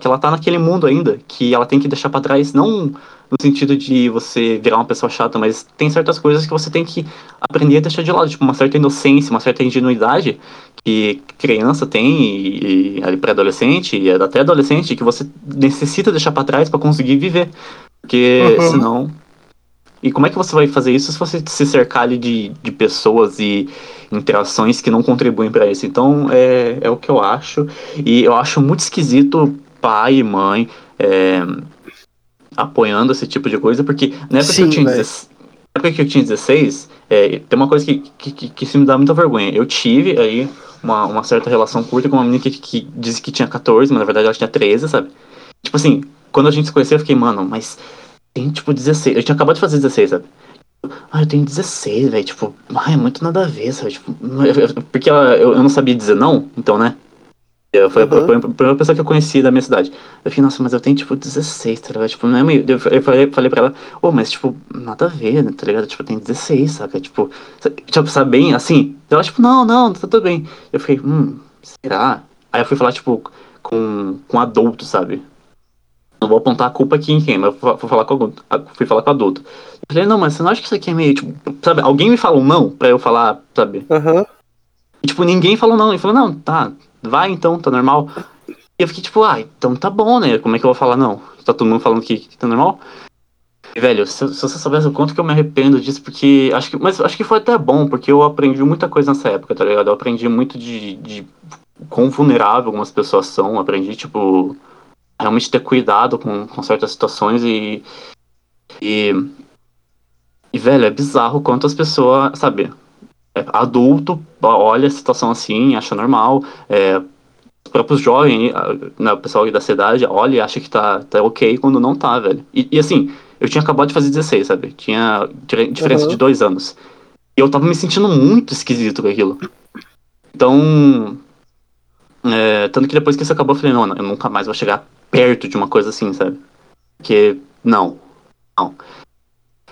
Que ela tá naquele mundo ainda, que ela tem que deixar pra trás, não no sentido de você virar uma pessoa chata, mas tem certas coisas que você tem que aprender a deixar de lado, tipo uma certa inocência, uma certa ingenuidade que criança tem e, e pré-adolescente e até adolescente que você necessita deixar pra trás pra conseguir viver. Porque uhum. senão. E como é que você vai fazer isso se você se cercar ali de, de pessoas e interações que não contribuem para isso? Então é, é o que eu acho. E eu acho muito esquisito pai e mãe é, apoiando esse tipo de coisa, porque na época Sim, que eu tinha 16, época que eu tinha 16, é, tem uma coisa que, que, que, que se me dá muita vergonha. Eu tive aí uma, uma certa relação curta com uma menina que, que disse que tinha 14, mas na verdade ela tinha 13, sabe? Tipo assim, quando a gente se conheceu, eu fiquei, mano, mas tem tipo 16. Eu tinha acabado de fazer 16, sabe? Ah, eu tenho 16, velho. Tipo, ah, é muito nada a ver, sabe? Tipo, porque ela, eu, eu não sabia dizer não, então, né? Foi uhum. a primeira pessoa que eu conheci da minha cidade. Eu fiquei, nossa, mas eu tenho, tipo, 16, tá ligado? Tipo, não é meio... Eu falei, falei pra ela, ô, oh, mas, tipo, nada a ver, né, tá ligado? Tipo, eu tenho 16, saca? Tipo, tipo, sabe bem, assim? Ela, tipo, não, não, tá tudo bem. Eu fiquei, hum, será? Aí eu fui falar, tipo, com, com adulto, sabe? Não vou apontar a culpa aqui em quem, mas eu fui falar com adulto. Fui falar com adulto. Eu falei, não, mas você não acha que isso aqui é meio, tipo, sabe? Alguém me falou não pra eu falar, sabe? Aham. Uhum. E, tipo, ninguém falou não. Ele falou, não, tá, vai então, tá normal. E eu fiquei tipo, ah, então tá bom, né? Como é que eu vou falar não? Tá todo mundo falando que, que tá normal? E, velho, se, se, você soubesse o quanto que eu me arrependo disso, porque acho que. Mas acho que foi até bom, porque eu aprendi muita coisa nessa época, tá ligado? Eu aprendi muito de, de quão vulnerável algumas pessoas são, aprendi, tipo, realmente ter cuidado com, com certas situações e. E. E, velho, é bizarro quanto as pessoas, sabe, adulto olha a situação assim, acha normal. É, os próprios jovens, né, o pessoal da cidade, olha e acha que tá, tá ok quando não tá, velho. E, e assim, eu tinha acabado de fazer 16, sabe? Tinha diferença uhum. de dois anos. E eu tava me sentindo muito esquisito com aquilo. Então. É, tanto que depois que isso acabou, eu falei, não, eu nunca mais vou chegar perto de uma coisa assim, sabe? Porque, não. Não.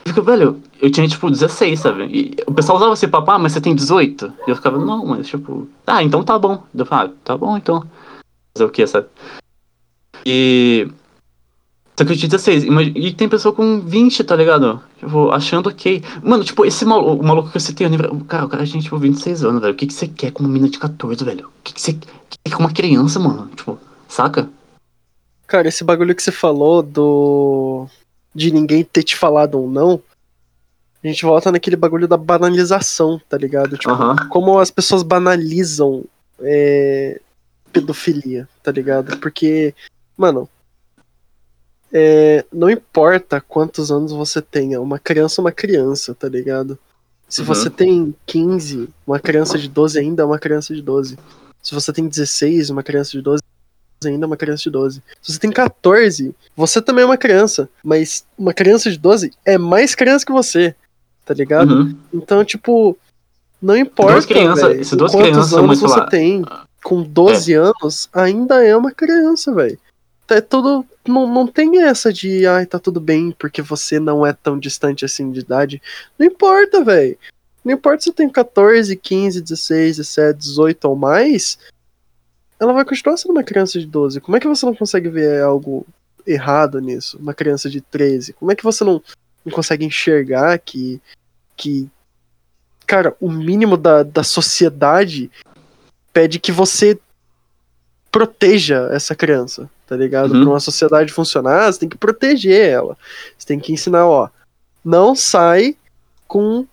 Fica, velho, eu tinha, tipo, 16, sabe? E o pessoal usava esse papo, ah, mas você tem 18? E eu ficava, não, mas, tipo, ah, então tá bom. Eu falava, ah, tá bom, então. Fazer o que, sabe? E. Só que eu tinha 16. E tem pessoa com 20, tá ligado? Tipo, achando ok. Mano, tipo, esse maluco, o maluco que você tem, cara, o cara tinha, tipo, 26 anos, velho. O que, que você quer com uma menina de 14, velho? O que, que você quer com uma criança, mano? Tipo, saca? Cara, esse bagulho que você falou do de ninguém ter te falado ou não, a gente volta naquele bagulho da banalização, tá ligado? Tipo, uhum. como as pessoas banalizam é, pedofilia, tá ligado? Porque, mano, é, não importa quantos anos você tenha, uma criança é uma criança, tá ligado? Se uhum. você tem 15, uma criança de 12 ainda é uma criança de 12. Se você tem 16, uma criança de 12 ainda é uma criança de 12. Se você tem 14, você também é uma criança. Mas uma criança de 12 é mais criança que você. Tá ligado? Uhum. Então, tipo, não importa. Duas crianças, se duas crianças anos você lá... tem. Com 12 é. anos, ainda é uma criança, velho. É tudo. Não, não tem essa de, ai, tá tudo bem, porque você não é tão distante assim de idade. Não importa, velho. Não importa se tem 14, 15, 16, 17, 18 ou mais ela vai continuar sendo uma criança de 12. Como é que você não consegue ver algo errado nisso? Uma criança de 13? Como é que você não, não consegue enxergar que, que. Cara, o mínimo da, da sociedade pede que você proteja essa criança, tá ligado? Uhum. Pra uma sociedade funcionar, você tem que proteger ela. Você tem que ensinar, ó. Não sai com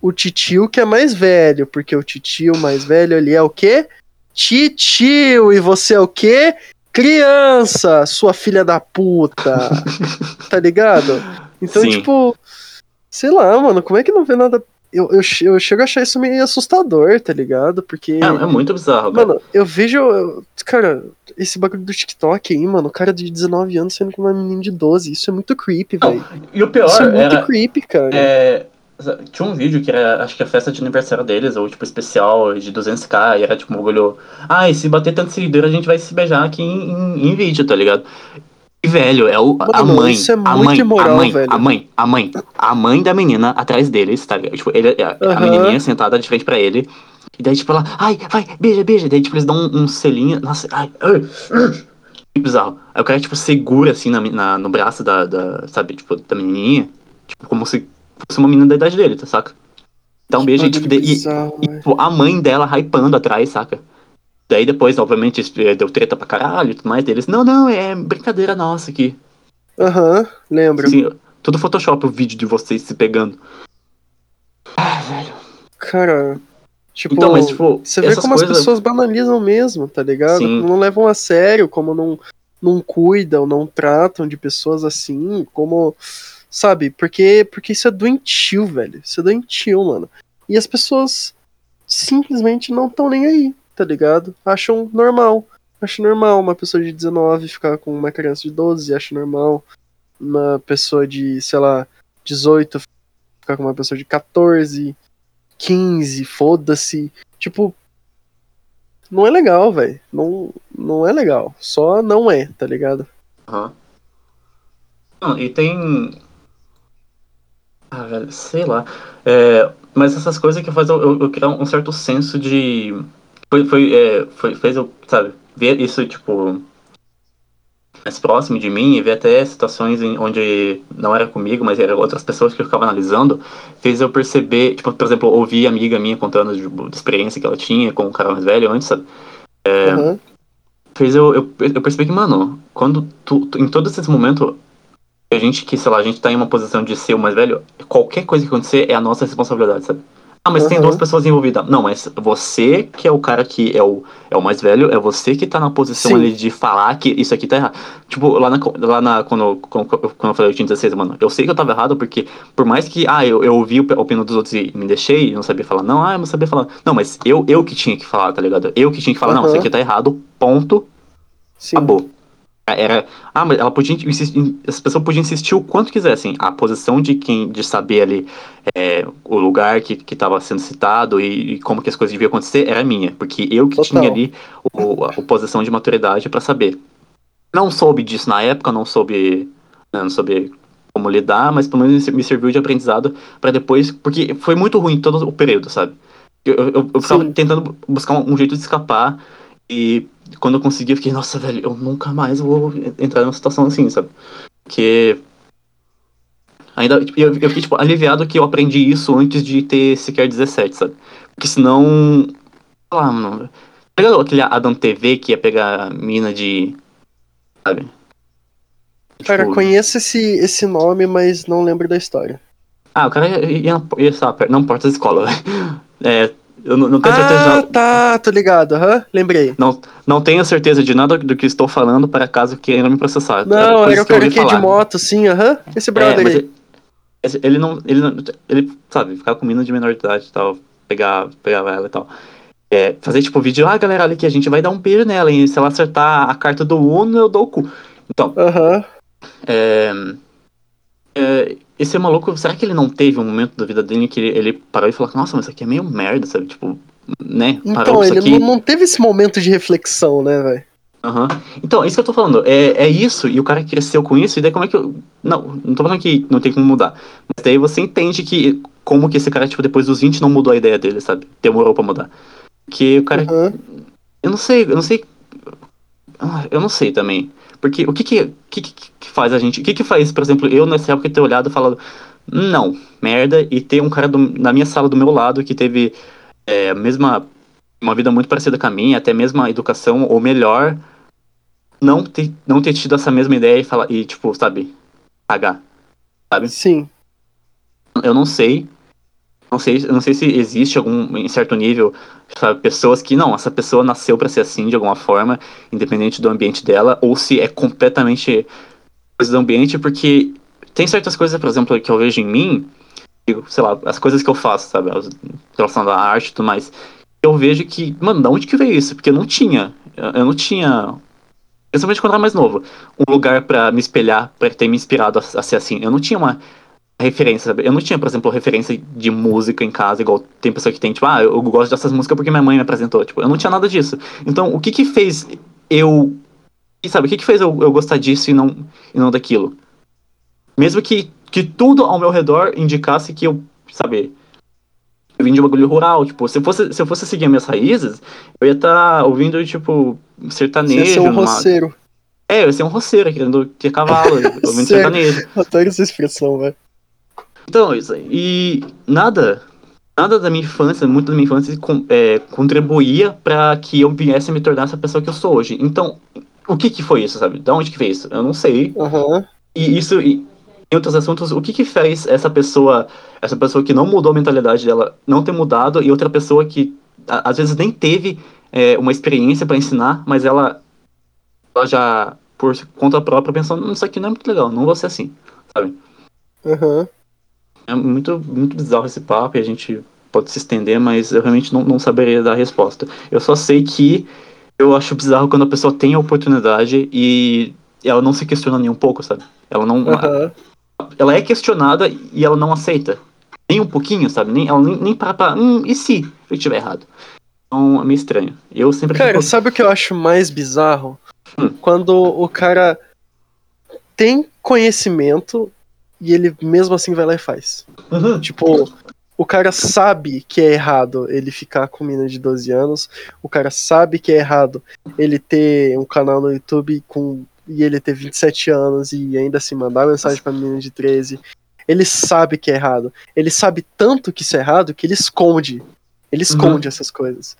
o titio que é mais velho, porque o titio mais velho ali é o quê? Titio, e você é o quê? Criança, sua filha da puta. tá ligado? Então, Sim. tipo, sei lá, mano, como é que não vê nada. Eu, eu, eu chego a achar isso meio assustador, tá ligado? Porque. É, é muito bizarro, cara. Mano, eu vejo. Eu, cara, esse bagulho do TikTok aí, mano, o cara de 19 anos sendo com uma menina de 12. Isso é muito creepy, velho. E o pior. Isso é muito era, creepy, cara. É, tinha um vídeo que era, acho que a festa de aniversário deles, ou tipo, especial de 200k, e era tipo um bagulho. Ah, e se bater tanto seguidor, a gente vai se beijar aqui em, em, em vídeo, tá ligado? E, velho, é o, Mano, a mãe. É a mãe, imoral, a mãe, velho. a mãe, a mãe, a mãe da menina atrás deles, tá ligado? Tipo, ele, a, uhum. a menininha sentada de frente pra ele. E daí, tipo, ela, ai, vai, beija, beija. Daí, tipo, eles dão um, um selinho. Nossa, ai, ai, que bizarro. Aí o cara, tipo, segura assim na, na, no braço da, da, sabe, tipo, da menininha. Tipo, como se fosse uma menina da idade dele, tá, saca? Dá um beijo e, tipo, bizarro, e, e tipo, a mãe dela hypando atrás, saca? Daí depois, obviamente, deu treta pra caralho e tudo mais deles. Não, não, é brincadeira nossa aqui. Aham, lembro. Sim, tudo Photoshop o vídeo de vocês se pegando. Ah, velho. Cara, tipo, Então, mas tipo, você vê como as coisas. pessoas banalizam mesmo, tá ligado? Sim. Como não levam a sério, como não, não cuidam, não tratam de pessoas assim, como. Sabe? Porque, porque isso é doentio, velho. Isso é doentio, mano. E as pessoas simplesmente não estão nem aí, tá ligado? Acham normal. Acham normal uma pessoa de 19 ficar com uma criança de 12, acha normal uma pessoa de, sei lá, 18 ficar com uma pessoa de 14, 15, foda-se. Tipo, não é legal, velho. Não, não é legal. Só não é, tá ligado? Não, e tem. Ah, velho, sei lá. É, mas essas coisas que faz eu, eu, eu criar um certo senso de. Foi, foi, é, foi, fez eu, sabe, ver isso, tipo. Mais próximo de mim e ver até situações em, onde não era comigo, mas eram outras pessoas que eu ficava analisando, fez eu perceber, tipo, por exemplo, ouvir amiga minha contando de, de experiência que ela tinha com um cara mais velho antes, sabe? Aham. fez eu, eu, eu percebi que, mano, quando tu, tu- em todos esses momentos, a gente que, sei lá, a gente tá em uma posição de ser o mais velho, qualquer coisa que acontecer é a nossa responsabilidade, sabe? Ah, mas tem Uhum. duas pessoas envolvidas. Não, mas você que é o cara que é o, é o mais velho, é você que tá na posição Sim. ali de falar que isso aqui tá errado. Tipo, lá na, lá na quando, quando, quando eu falei eu tinha 16, mano, eu sei que eu tava errado porque, por mais que, ah, eu, eu ouvi a opinião dos outros e me deixei, não sabia falar, não, ah, eu não sabia falar. Não, mas eu, eu que tinha que falar, tá ligado? Eu que tinha que falar, não, Uhum. isso aqui tá errado, ponto, Sim. acabou. Era. Ah, mas ela podia insistir. Essa pessoa podia insistir o quanto quisessem. A posição de quem. de saber ali é, o lugar que estava sendo citado e, e como que as coisas deviam acontecer era minha. Porque eu que Total. tinha ali o, a, a posição de maturidade para saber. Não soube disso na época, não soube. né, não soube como lidar, mas pelo menos me serviu de aprendizado para depois. Porque foi muito ruim todo o período, sabe? Eu, eu, eu tentando buscar um, um jeito de escapar. E quando eu consegui, eu fiquei, nossa, velho, eu nunca mais vou entrar numa situação assim, sabe? Porque. Ainda. tipo, Eu, eu fiquei, tipo, aliviado que eu aprendi isso antes de ter sequer 17, sabe? Porque senão. Sei lá, mano. Tá ligado aquele Adam TV que ia pegar a mina de. Sabe? Cara, Tipo, conheço esse, esse nome, mas não lembro da história. Ah, o cara ia, ia, na- ia per- não porta da escola, velho. É. Eu não, não tenho certeza de Ah, tá, tô ligado, aham, lembrei. Não, não tenho certeza de nada do que estou falando para caso queiram me processar. Não, por era o cara que de moto, sim, aham. Esse É, brother mas aí. ele, ele não. Ele não. Ele, sabe, ficar com mina de menor de idade e tal. Pegar, pegar ela e tal. É, fazer tipo vídeo, ah, galera, olha aqui, a gente vai dar um beijo nela, e se ela acertar a carta do Uno, eu dou o cu. Então, Aham. é, é, esse maluco, será que ele não teve um momento da vida dele que ele, ele parou e falou, nossa, mas isso aqui é meio merda, sabe? Tipo, né? Então, Parou isso ele aqui. não, não teve esse momento de reflexão, né, velho? Aham. Então, é isso que eu tô falando. É, é isso, e o cara cresceu com isso, e daí como é que eu. Não, não tô falando que não tem como mudar. Mas daí você entende que como que esse cara, tipo, depois dos 20 não mudou a ideia dele, sabe? Demorou pra mudar. Que o cara. Aham. Eu não sei, eu não sei. Eu não sei também. Porque o que que, que, que, faz a gente. O que que faz, por exemplo, eu nessa época ter olhado e falado, não, merda, e ter um cara do- na minha sala do meu lado que teve é, a mesma. Uma vida muito parecida com a minha, até mesmo a educação, ou melhor, não ter, não ter tido essa mesma ideia e falar, e tipo, sabe, cagar. Sabe? Sim. Eu não sei. Não sei, não sei se existe algum, em certo nível, sabe, pessoas que, não, essa pessoa nasceu pra ser assim de alguma forma, independente do ambiente dela, ou se é completamente coisa do ambiente, porque tem certas coisas, por exemplo, que eu vejo em mim, sei lá, as coisas que eu faço, sabe, relação à arte e tudo mais, eu vejo que, mano, de onde que veio isso? Porque eu não tinha, eu não tinha, principalmente quando eu era mais novo, um lugar pra me espelhar, pra ter me inspirado a, a ser assim. Eu não tinha uma referência, sabe? Eu não tinha, por exemplo, referência de música em casa, igual tem pessoa que tem, tipo, ah, eu gosto dessas músicas porque minha mãe me apresentou. Tipo, eu não tinha nada disso. Então, o que que fez eu. E sabe, o que que fez eu, eu gostar disso e não, e não daquilo? Mesmo que, que tudo ao meu redor indicasse que eu, sabe, eu vim de um bagulho rural, tipo, se eu fosse, se eu fosse seguir as minhas raízes, eu ia estar ouvindo, tipo, Você ia sertanejo. ser um roceiro. É, eu ia ser um roceiro, querendo ter cavalo, ouvindo sertanejo. Adoro essa expressão, velho. Então, isso. E nada, nada da minha infância, muito da minha infância, é, contribuía pra que eu viesse a me tornar essa pessoa que eu sou hoje. Então, o que que foi isso, sabe? Da onde que veio isso? Eu não sei. Aham. E isso, e, em outros assuntos, o que que fez essa pessoa, essa pessoa que não mudou a mentalidade dela, não ter mudado, e outra pessoa que a, às vezes nem teve é, uma experiência para ensinar, mas ela, ela já, por conta própria, pensando, "Hum, isso aqui não é muito legal, não vou ser assim, sabe? Aham. É muito, muito bizarro esse papo e a gente pode se estender, mas eu realmente não, não saberia dar a resposta. Eu só sei que eu acho bizarro quando a pessoa tem a oportunidade e ela não se questiona nem um pouco, sabe? Ela não. Aham. Ela é questionada e ela não aceita. Nem um pouquinho, sabe? Nem, ela nem, nem para pra. Hum, e se eu estiver errado? Então é meio estranho. Eu sempre Cara, fico- sabe o que eu acho mais bizarro? Hum. Quando o cara tem conhecimento e ele mesmo assim vai lá e faz. Uhum. Tipo, o cara sabe que é errado ele ficar com mina de 12 anos, o cara sabe que é errado ele ter um canal no YouTube com e ele ter 27 anos e ainda assim mandar mensagem pra menina de 13. Ele sabe que é errado. Ele sabe tanto que isso é errado que ele esconde. Ele esconde essas coisas.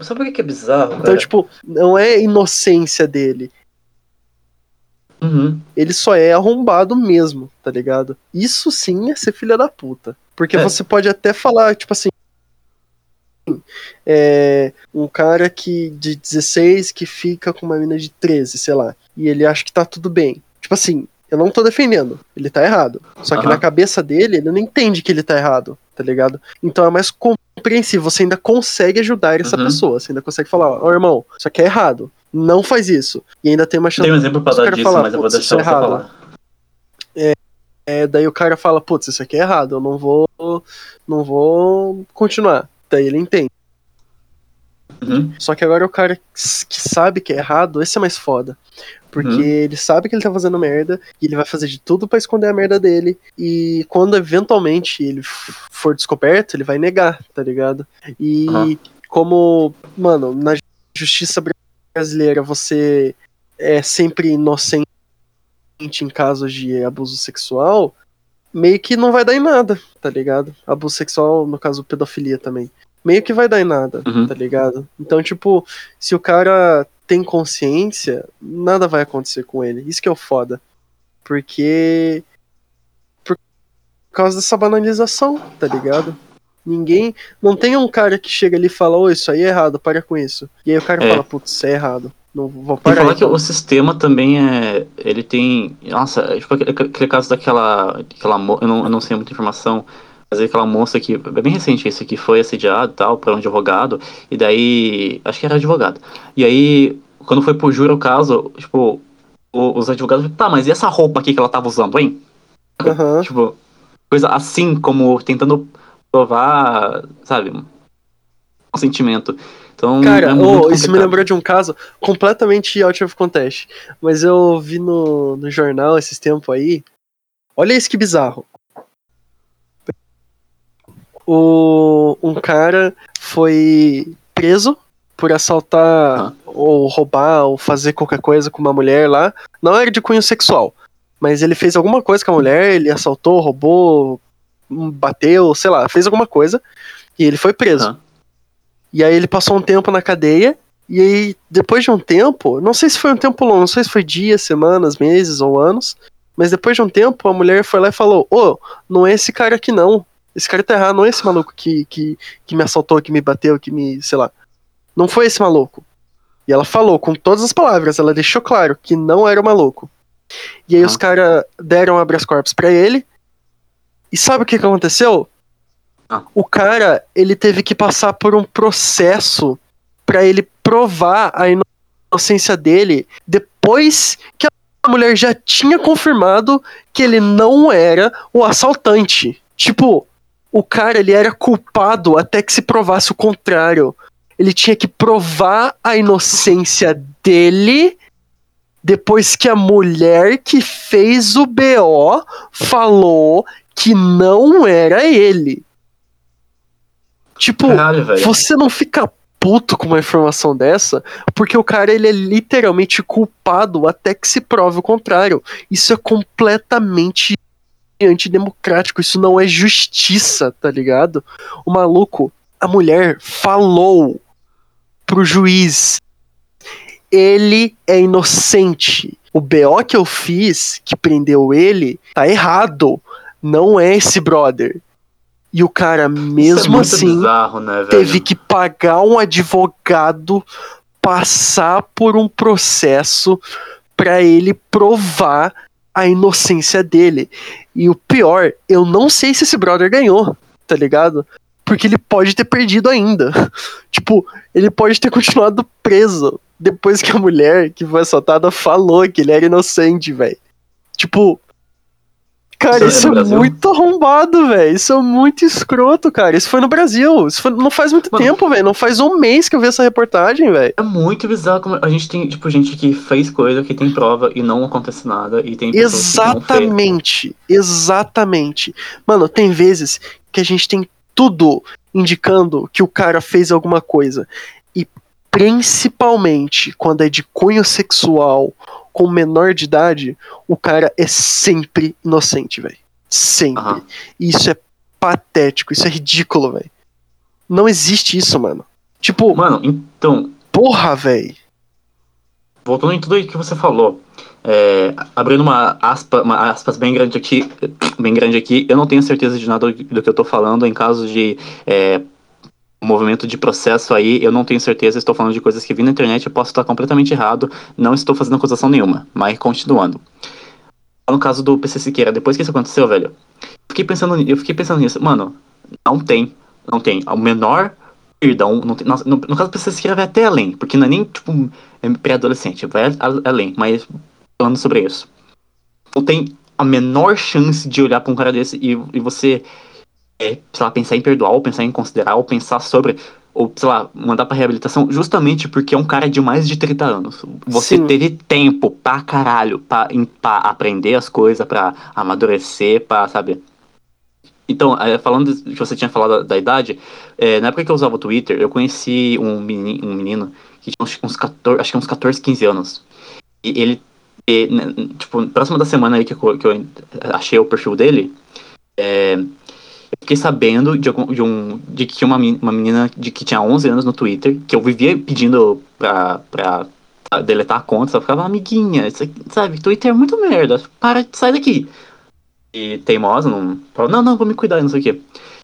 Sabe por que é bizarro? Então, velho? tipo, não é inocência dele. Uhum. Ele só é arrombado mesmo, tá ligado? Isso sim é ser filha da puta. Porque É. você pode até falar, tipo assim. É, um cara que de 16 que fica com uma mina de 13, sei lá. E ele acha que tá tudo bem. Tipo assim, eu não tô defendendo. Ele tá errado. Só que Aham. na cabeça dele, ele não entende que ele tá errado, tá ligado? Então é mais compreensível. Você ainda consegue ajudar essa Uhum. pessoa. Você ainda consegue falar, ó, irmão, isso aqui é errado. Não faz isso. E ainda tem uma chance. Tem um exemplo pra dar disso, falam, mas eu vou "Putz, deixar você é errado." falar. É, daí o cara fala, putz, isso aqui é errado, eu não vou. não vou continuar. Daí ele entende. Uhum. Só que agora o cara que sabe que é errado, esse é mais foda. Porque Uhum. ele sabe que ele tá fazendo merda e ele vai fazer de tudo pra esconder a merda dele. E quando eventualmente ele for descoberto, ele vai negar, tá ligado? E Aham. como, mano, na justiça brasileira você é sempre inocente em casos de abuso sexual, meio que não vai dar em nada, tá ligado? Abuso sexual, no caso, pedofilia também. Meio que vai dar em nada, Uhum. tá ligado? Então, tipo, se o cara tem consciência, nada vai acontecer com ele. Isso que é o foda. Porque. Por causa dessa banalização, tá ligado? Ninguém. Não tem um cara que chega ali e fala, ô, isso aí é errado, para com isso. E aí o cara É. fala, putz, isso é errado. Não vou parar. que falar que então. o sistema também é. Ele tem. Nossa, é tipo aquele, caso daquela. aquela eu, não, eu não sei muita informação, mas é aquela moça que. É bem recente isso, que foi assediada e tal, pra um advogado, e daí. Acho que era advogado. E aí, quando foi pro júri o caso, tipo, o- os advogados. Tá, mas e essa roupa aqui que ela tava usando, hein? Aham. Tipo, coisa assim, como tentando provar, sabe? Um sentimento. Então, Cara, é muito isso me lembrou de um caso completamente out of contest. Mas eu vi no, no jornal esses tempos aí. Olha isso que bizarro. O, um cara foi preso por assaltar Ah. ou roubar ou fazer qualquer coisa com uma mulher lá. Não era de cunho sexual, mas ele fez alguma coisa com a mulher, ele assaltou, roubou, bateu, sei lá, fez alguma coisa e ele foi preso. Ah. E aí ele passou um tempo na cadeia. E aí, depois de um tempo, não sei se foi um tempo longo, não sei se foi dias, semanas, meses ou anos, mas depois de um tempo, a mulher foi lá e falou: Ô, não é esse cara aqui não. Esse cara tá errado, não é esse maluco que, que, que me assaltou, que me bateu, que me. sei lá. Não foi esse maluco. E ela falou com todas as palavras, ela deixou claro que não era o maluco. E aí os caras deram habeas corpus pra ele. E sabe o que, que aconteceu? Ah. O cara, ele teve que passar por um processo pra ele provar a inocência dele depois que a mulher já tinha confirmado que ele não era o assaltante. Tipo, o cara ele era culpado até que se provasse o contrário. Ele tinha que provar a inocência dele depois que a mulher que fez o BO falou que não era ele. Tipo, Caralho, você não fica puto com uma informação dessa, porque o cara ele é literalmente culpado até que se prove o contrário. Isso é completamente antidemocrático, isso não é justiça, tá ligado? O maluco, a mulher falou pro juiz: ele é inocente. o BO que eu fiz, que prendeu ele, tá errado. Não é esse brother. E o cara, mesmo é assim, bizarro, né, teve que pagar um advogado passar por um processo para ele provar a inocência dele. E o pior, eu não sei se esse brother ganhou, tá ligado? Porque ele pode ter perdido ainda. tipo, ele pode ter continuado preso depois que a mulher que foi assaltada falou que ele era inocente, velho. Tipo, Cara, Isso isso, é é muito arrombado, velho. Isso é muito escroto, cara. Isso foi no Brasil. Isso foi- não faz muito Mano. tempo, velho. Não faz um mês que eu vi essa reportagem, velho. É muito bizarro como a gente tem, tipo, gente que fez coisa, que tem prova e não acontece nada. E tem. Exatamente. Exatamente. Mano, tem vezes que a gente tem tudo indicando que o cara fez alguma coisa. E principalmente quando é de cunho sexual com menor de idade, o cara é sempre inocente, velho. Sempre. Aham. E isso é patético, isso é ridículo, velho. Não existe isso, mano. Tipo, Mano, então, porra, velho. voltando em tudo aí que você falou, é, abrindo uma aspa, uma aspas bem grande aqui, bem grande aqui, eu não tenho certeza de nada do, do que eu tô falando em caso de é, movimento de processo aí, eu não tenho certeza, estou falando de coisas que vi na internet, eu posso estar completamente errado, não estou fazendo acusação nenhuma, mas continuando. No caso do PC Siqueira, depois que isso aconteceu, velho, fiquei pensando, eu fiquei pensando nisso, mano, não tem, não tem, o menor perdão, não tem, nossa, no, no caso do PC Siqueira vai até além, porque não é nem, tipo, é pré-adolescente, vai além, mas falando sobre isso. Não tem a menor chance de olhar pra um cara desse e, e você, sei lá, pensar em perdoar, ou pensar em considerar, ou pensar sobre, ou, sei lá, mandar pra reabilitação, justamente porque é um cara de mais de 30 anos. Você Sim. teve tempo pra caralho pra, pra aprender as coisas, pra amadurecer, pra, sabe? Então, é, falando que você tinha falado da, da idade, é, na época que eu usava o Twitter, eu conheci um menino, um menino que tinha uns, uns 14, acho que uns 14, 15 anos. E ele, e, né, tipo, próxima da semana aí que eu, que eu achei o perfil dele, é, eu fiquei sabendo de, algum, de, um, de que tinha uma, uma menina de que tinha 11 anos no Twitter, que eu vivia pedindo pra, pra deletar a conta, só ficava, amiguinha, isso sabe, Twitter é muito merda, para, sai daqui. E teimosa, não, não, não, vou me cuidar, não sei o quê.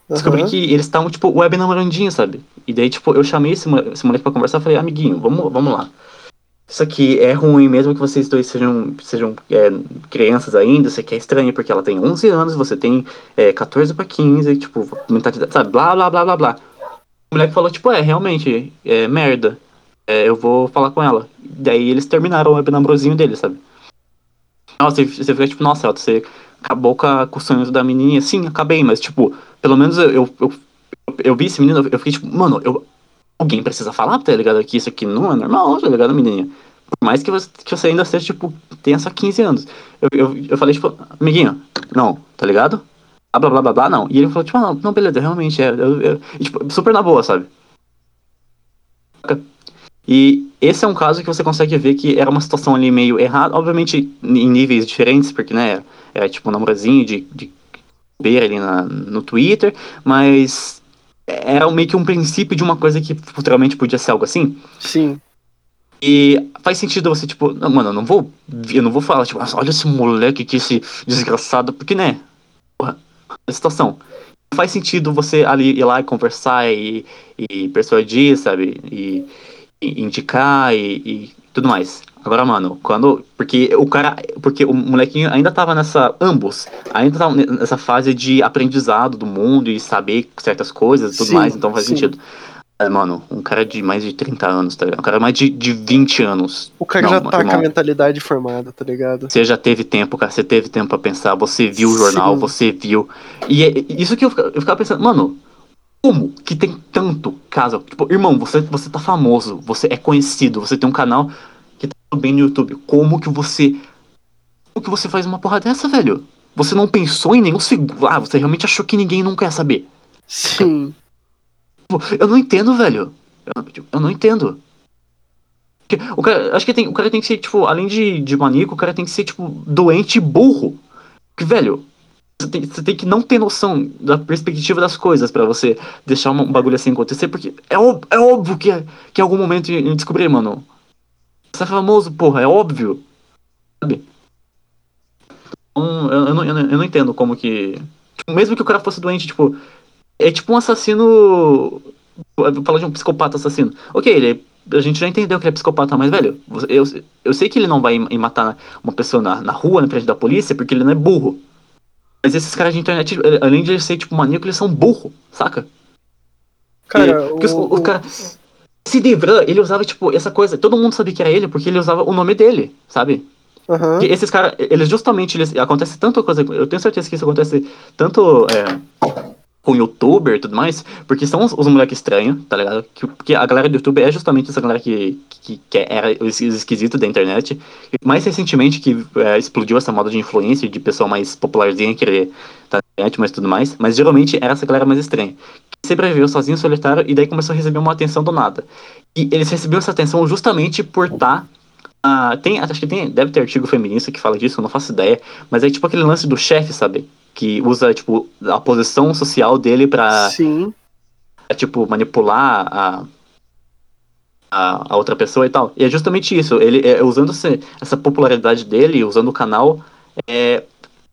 Descobri Aham. que eles estavam, tipo, web namorandinho, sabe? E daí, tipo, eu chamei esse, esse moleque pra conversar e falei, amiguinho, vamos, vamos lá. Isso aqui é ruim, mesmo que vocês dois sejam, sejam é, crianças ainda, isso aqui é estranho, porque ela tem 11 anos, você tem é, 14 pra 15, tipo, mentalidade, sabe? Blá, blá, blá, blá, blá. O moleque falou, tipo, é, realmente, é merda. É, eu vou falar com ela. Daí eles terminaram o namorozinho deles, sabe? Nossa, você fica tipo, nossa, você acabou com, a, com os sonhos da menininha. Sim, acabei, mas tipo, pelo menos eu, eu, eu, eu vi esse menino, eu fiquei tipo, mano, eu, alguém precisa falar, tá ligado? Que isso aqui não é normal, tá ligado, menininha? Por mais que você, que você ainda seja, tipo, tenha só 15 anos. Eu, eu, eu falei, tipo, amiguinho, não, tá ligado? Blá, blá, blá, blá, blá, não. E ele falou, tipo, ah, não, não, beleza, realmente, é. Tipo, super na boa, sabe? E esse é um caso que você consegue ver que era uma situação ali meio errada, obviamente em níveis diferentes, porque, né, é tipo um namorazinho de, de ver ali na, no Twitter, mas era meio que um princípio de uma coisa que futuramente podia ser algo assim. Sim. E faz sentido você, tipo, não, mano, eu não vou. Eu não vou falar, tipo, "Nossa, olha esse moleque que esse desgraçado, porque, né? Porra, a situação. Faz sentido você ali ir lá e conversar e, e persuadir, sabe? E, e indicar e, e tudo mais. Agora, mano, quando. Porque o cara. Porque o molequinho ainda tava nessa. Ambos. Ainda tava nessa fase de aprendizado do mundo e saber certas coisas e tudo Sim, mais, então faz sim. sentido. É, mano, um cara de mais de 30 anos, tá ligado? Um cara mais de, de 20 anos. O cara Não, já tá com a irmão. mentalidade formada, tá ligado? Você já teve tempo, cara. Você teve tempo pra pensar. Você viu o jornal, Sim. você viu. E é isso que eu, eu ficava pensando, mano, como que tem tanto caso? Tipo, irmão, você, você tá famoso, você é conhecido, você tem um canal bem no YouTube. Como que você. Como que você faz uma porra dessa, velho? Você não pensou em nenhum segundo. Ah, você realmente achou que ninguém nunca ia saber. Sim. Eu não entendo, velho. Eu, tipo, eu não entendo. O cara, acho que tem, o cara tem que ser, tipo, além de, de maníaco, o cara tem que ser, tipo, doente e burro. Porque, velho, você tem, você tem que não ter noção da perspectiva das coisas pra você deixar um bagulho assim acontecer, porque é, é óbvio que, que em algum momento eu descobri, mano. Você é famoso, porra, é óbvio. sabe? Então, eu, eu, não, eu, não, eu não entendo como que. Tipo, mesmo que o cara fosse doente, tipo. É tipo um assassino. Eu falo de um psicopata assassino. Ok, ele a gente já entendeu que ele é psicopata, mas, velho, eu, eu sei que ele não vai matar uma pessoa na, na rua, na frente da polícia, porque ele não é burro. Mas esses caras de internet, além de ser, tipo, maníaco, eles são burro, saca? Cara, porque o, o, o cara. Esse Devran, ele usava, tipo, essa coisa. Todo mundo sabia que era ele, porque ele usava o nome dele, sabe? Uhum. esses caras, eles justamente, eles, acontece tanta coisa. Eu tenho certeza que isso acontece tanto é, com youtuber e tudo mais, porque são os, os moleques estranhos, tá ligado? Que, porque a galera do YouTube é justamente essa galera que, que, que era os esquisitos da internet. E mais recentemente que é, explodiu essa moda de influência, de pessoa mais popularzinha querer tá na internet, mas tudo mais. Mas geralmente era essa galera mais estranha. Que sempre viveu sozinho, solitário, e daí começou a receber uma atenção do nada. E eles receberam essa atenção justamente por estar. Tá ah, tem, acho que tem, deve ter artigo feminista que fala disso, eu não faço ideia. Mas é tipo aquele lance do chefe, sabe? Que usa, tipo, a posição social dele pra, Sim. pra tipo, manipular a, a, a, outra pessoa e tal. E é justamente isso, ele é, usando esse, essa popularidade dele, usando o canal, é,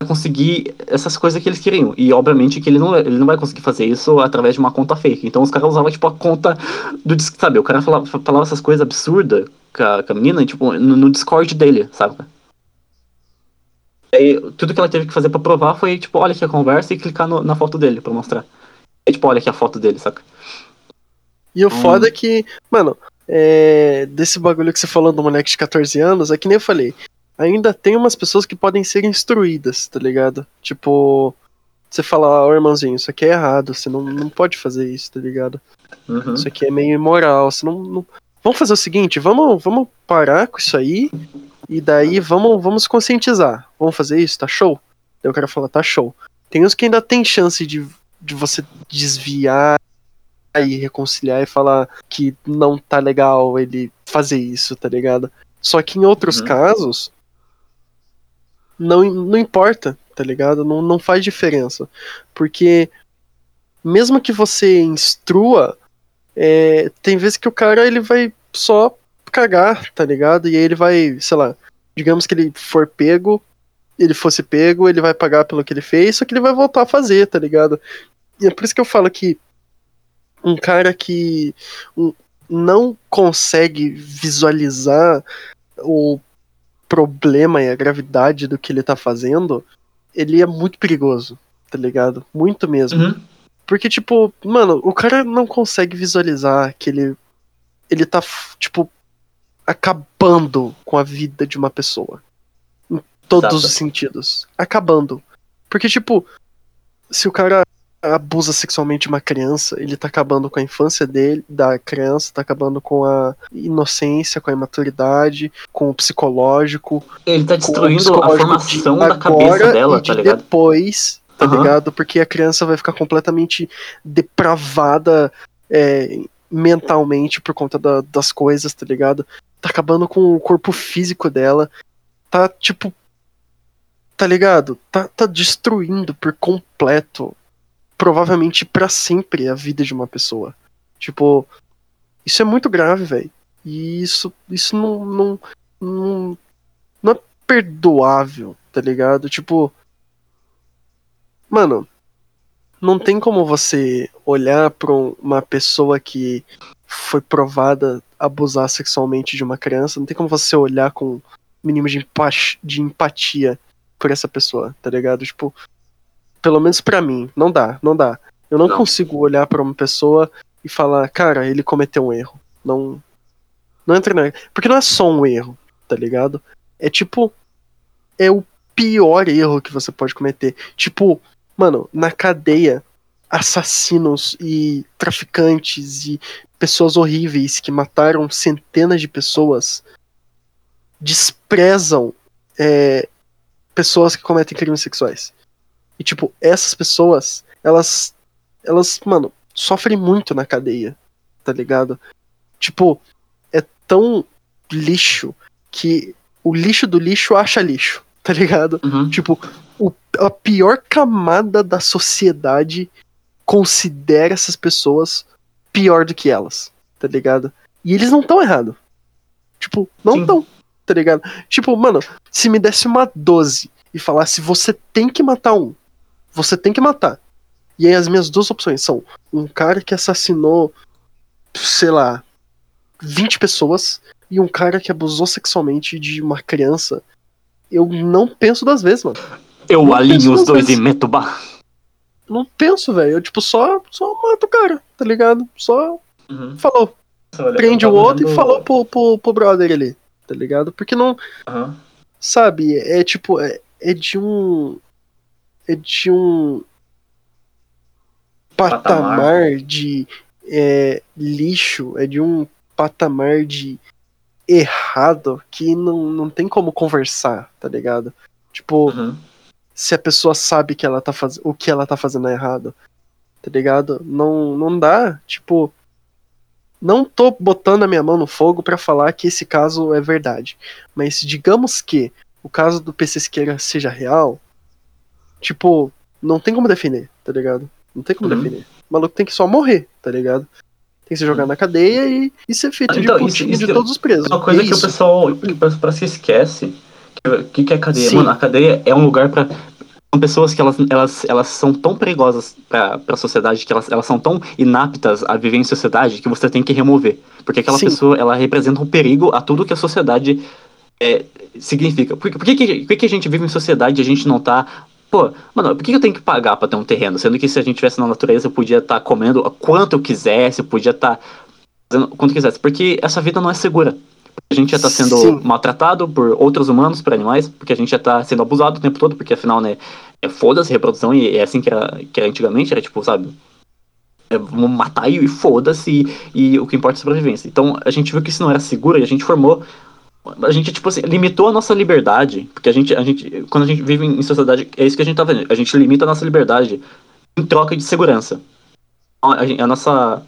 conseguir essas coisas que eles queriam. E obviamente que ele não, ele não vai conseguir fazer isso através de uma conta fake. Então os caras usavam, tipo, a conta do sabe? O cara falava, falava essas coisas absurdas com a, com a menina, tipo, no, no Discord dele, sabe? Aí, tudo que ela teve que fazer pra provar foi, tipo, olha aqui a conversa e clicar no, na foto dele pra mostrar. E, tipo, olha aqui a foto dele, saca? E o hum. foda é que, mano, é, desse bagulho que você falou do moleque de 14 anos, é que nem eu falei. Ainda tem umas pessoas que podem ser instruídas, tá ligado? Tipo, você fala, ó, oh, irmãozinho, isso aqui é errado, você não, não pode fazer isso, tá ligado? Uhum. Isso aqui é meio imoral, você não, não. Vamos fazer o seguinte, vamos, vamos parar com isso aí e daí vamos, vamos conscientizar. Vamos fazer isso? Tá show? Daí o cara fala, tá show. Tem uns que ainda tem chance de, de você desviar e reconciliar e falar que não tá legal ele fazer isso, tá ligado? Só que em outros uhum. casos, não, não importa, tá ligado? Não, não faz diferença. Porque mesmo que você instrua, é, tem vezes que o cara ele vai só cagar, tá ligado? E aí ele vai, sei lá, digamos que ele for pego, ele fosse pego, ele vai pagar pelo que ele fez, só que ele vai voltar a fazer, tá ligado? E é por isso que eu falo que um cara que um, não consegue visualizar o problema e a gravidade do que ele tá fazendo, ele é muito perigoso, tá ligado? Muito mesmo. Uhum. Porque, tipo, mano, o cara não consegue visualizar que ele. Ele tá, tipo, acabando com a vida de uma pessoa. Em todos Exato. os sentidos. Acabando. Porque, tipo, se o cara abusa sexualmente de uma criança, ele tá acabando com a infância dele, da criança, tá acabando com a inocência, com a imaturidade, com o psicológico. Ele tá destruindo a formação da cabeça dela, tá ligado? Depois, tá uhum. ligado? Porque a criança vai ficar completamente depravada é, mentalmente por conta da, das coisas, tá ligado? Tá acabando com o corpo físico dela, tá tipo. Tá ligado? Tá, tá destruindo por completo, provavelmente para sempre, a vida de uma pessoa. Tipo, isso é muito grave, velho. E isso, isso não, não, não, não é perdoável, tá ligado? Tipo, mano, não tem como você olhar pra uma pessoa que foi provada abusar sexualmente de uma criança, não tem como você olhar com mínimo de, de empatia por essa pessoa, tá ligado? Tipo, pelo menos para mim, não dá, não dá. Eu não, não. consigo olhar para uma pessoa e falar, cara, ele cometeu um erro. Não. Não entra na. Porque não é só um erro, tá ligado? É tipo. É o pior erro que você pode cometer. Tipo, mano, na cadeia, assassinos e traficantes e pessoas horríveis que mataram centenas de pessoas desprezam é, pessoas que cometem crimes sexuais. E, tipo, essas pessoas, elas, elas, mano, sofrem muito na cadeia, tá ligado? Tipo, é tão lixo que o lixo do lixo acha lixo, tá ligado? Uhum. Tipo, o, a pior camada da sociedade considera essas pessoas pior do que elas, tá ligado? E eles não estão errados. Tipo, não estão. tá ligado? Tipo, mano, se me desse uma 12 e falasse você tem que matar um, você tem que matar. E aí as minhas duas opções são um cara que assassinou, sei lá, 20 pessoas e um cara que abusou sexualmente de uma criança. Eu não penso das vezes, mano. Eu Não alinho os dois vezes. e meto bar. Não penso, velho. Eu, tipo, só, só mato o cara, tá ligado? Só Uhum. falou. Prende o outro e falou pro, pro, pro brother ali, tá ligado? Porque não, Aham. sabe, é tipo, é, é de um. É de um. Patamar, Patamar. de é, lixo, é de um patamar de errado que não, não tem como conversar, tá ligado? Tipo, Uhum. Se a pessoa sabe que ela tá faz... o que ela tá fazendo é errado, tá ligado? Não, não dá, tipo, não tô botando a minha mão no fogo pra falar que esse caso é verdade, mas digamos que o caso do PC Siqueira seja real, tipo, não tem como defender, tá ligado? Não tem como Uhum. defender. O maluco tem que só morrer, tá ligado? Tem que ser jogado na cadeia e, e ser feito Então, de putinho isso de é todos os presos. Uma coisa É que o pessoal que o pessoal que esquece. O que, que é a cadeia? Sim. Mano, a cadeia é um lugar pra. São pessoas que elas, elas, elas são tão perigosas pra, pra sociedade, que elas, elas são tão inaptas a viver em sociedade que você tem que remover. Porque aquela Sim. pessoa, ela representa um perigo a tudo que a sociedade é, significa. Por, que- por, que, que, por que a gente vive em sociedade e a gente não tá. Pô, mano, por que eu tenho que pagar pra ter um terreno? Sendo que se a gente tivesse na natureza, eu podia estar comendo quanto eu quisesse, eu podia estar fazendo quanto eu quisesse. Porque essa vida não é segura. A gente já tá sendo Sim. maltratado por outros humanos, por animais, porque a gente já tá sendo abusado o tempo todo, porque afinal, né, é foda-se reprodução e é assim que era, que era antigamente, era tipo, sabe? É, vamos matar e, foda-se, e, e o que importa é a sobrevivência. Então a gente viu que isso não era seguro e a gente formou. A gente, tipo assim, limitou a nossa liberdade, porque a gente, a gente, quando a gente vive em sociedade, é isso que a gente tá vendo. A gente limita a nossa liberdade em troca de segurança. A, gente- a nossa,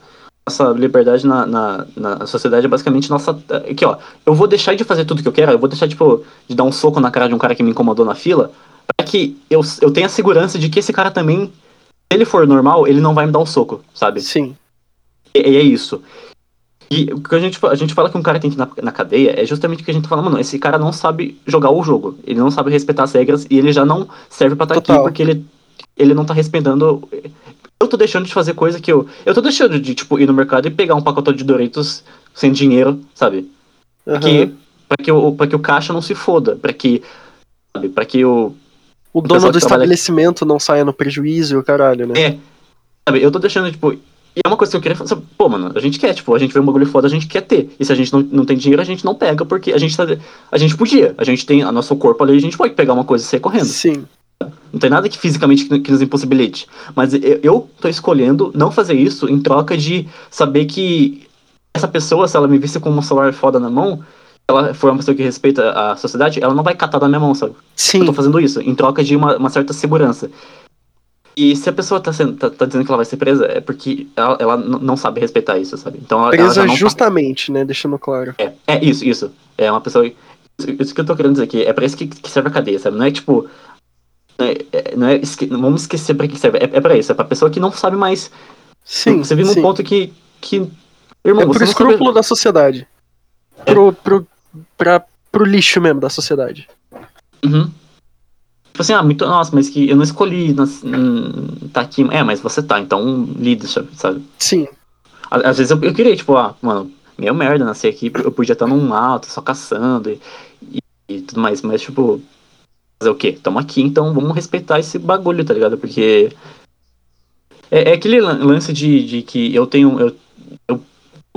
nossa liberdade na, na, na sociedade é basicamente nossa. Aqui, ó. Eu vou deixar de fazer tudo que eu quero, eu vou deixar, tipo, de dar um soco na cara de um cara que me incomodou na fila, pra que eu, eu tenha a segurança de que esse cara também, se ele for normal, ele não vai me dar um soco, sabe? Sim. E, e é isso. E o que a gente, a gente fala que um cara tem que ir na, na cadeia é justamente o que a gente fala, mano, esse cara não sabe jogar o jogo, ele não sabe respeitar as regras e ele já não serve pra estar aqui Total. porque ele, ele não tá respeitando. Eu tô deixando de fazer coisa que eu. Eu tô deixando de, tipo, ir no mercado e pegar um pacote de Doritos sem dinheiro, sabe? Aham. Que, pra, que o, pra que o caixa não se foda, pra que. Sabe, pra que o. O dono do estabelecimento não saia no prejuízo e o caralho, né? É. Sabe, eu tô deixando, tipo. E é uma coisa que eu queria fazer. Pô, mano, a gente quer, tipo, a gente vê um bagulho foda, a gente quer ter. E se a gente não, não tem dinheiro, a gente não pega, porque a gente tá. A gente podia. A gente tem a nosso corpo ali, a gente pode pegar uma coisa e sair correndo. Sim. Não tem nada que fisicamente que, nos impossibilite. Mas eu, tô escolhendo não fazer isso em troca de saber que essa pessoa, se ela me visse com um celular foda na mão, ela for uma pessoa que respeita a sociedade, ela não vai catar da minha mão, sabe? Sim. Eu tô fazendo isso, em troca de uma, uma certa segurança. E se a pessoa tá, sendo, tá, tá dizendo que ela vai ser presa, é porque ela, ela não sabe respeitar isso, sabe? Então ela, ela Presa não tá- justamente, né? Deixando claro. é, é isso, isso. É uma pessoa. Isso, isso que eu tô querendo dizer aqui. É pra isso que, que serve a cadeia, sabe? Não é tipo. É, é- não é vamos esquecer pra que serve. É, é pra isso. É pra pessoa que não sabe mais. Sim. você vive num ponto que. que irmão, É pro escrúpulo sabe. da sociedade. Pro, pro, pra, pro lixo mesmo da sociedade. Uhum. Tipo assim, ah, muito. Nossa, mas que eu não escolhi nas, hum, tá aqui. É, mas você tá, então lida, sabe? Sim. Às às vezes eu, eu queria, tipo, ah, mano, meio merda nascer aqui, eu podia estar num alto, só caçando e, e, e tudo mais, mas tipo, fazer o quê? Tamo aqui, então vamos respeitar esse bagulho, tá ligado? Porque é, é aquele lan- lance de, de que eu tenho, eu, eu,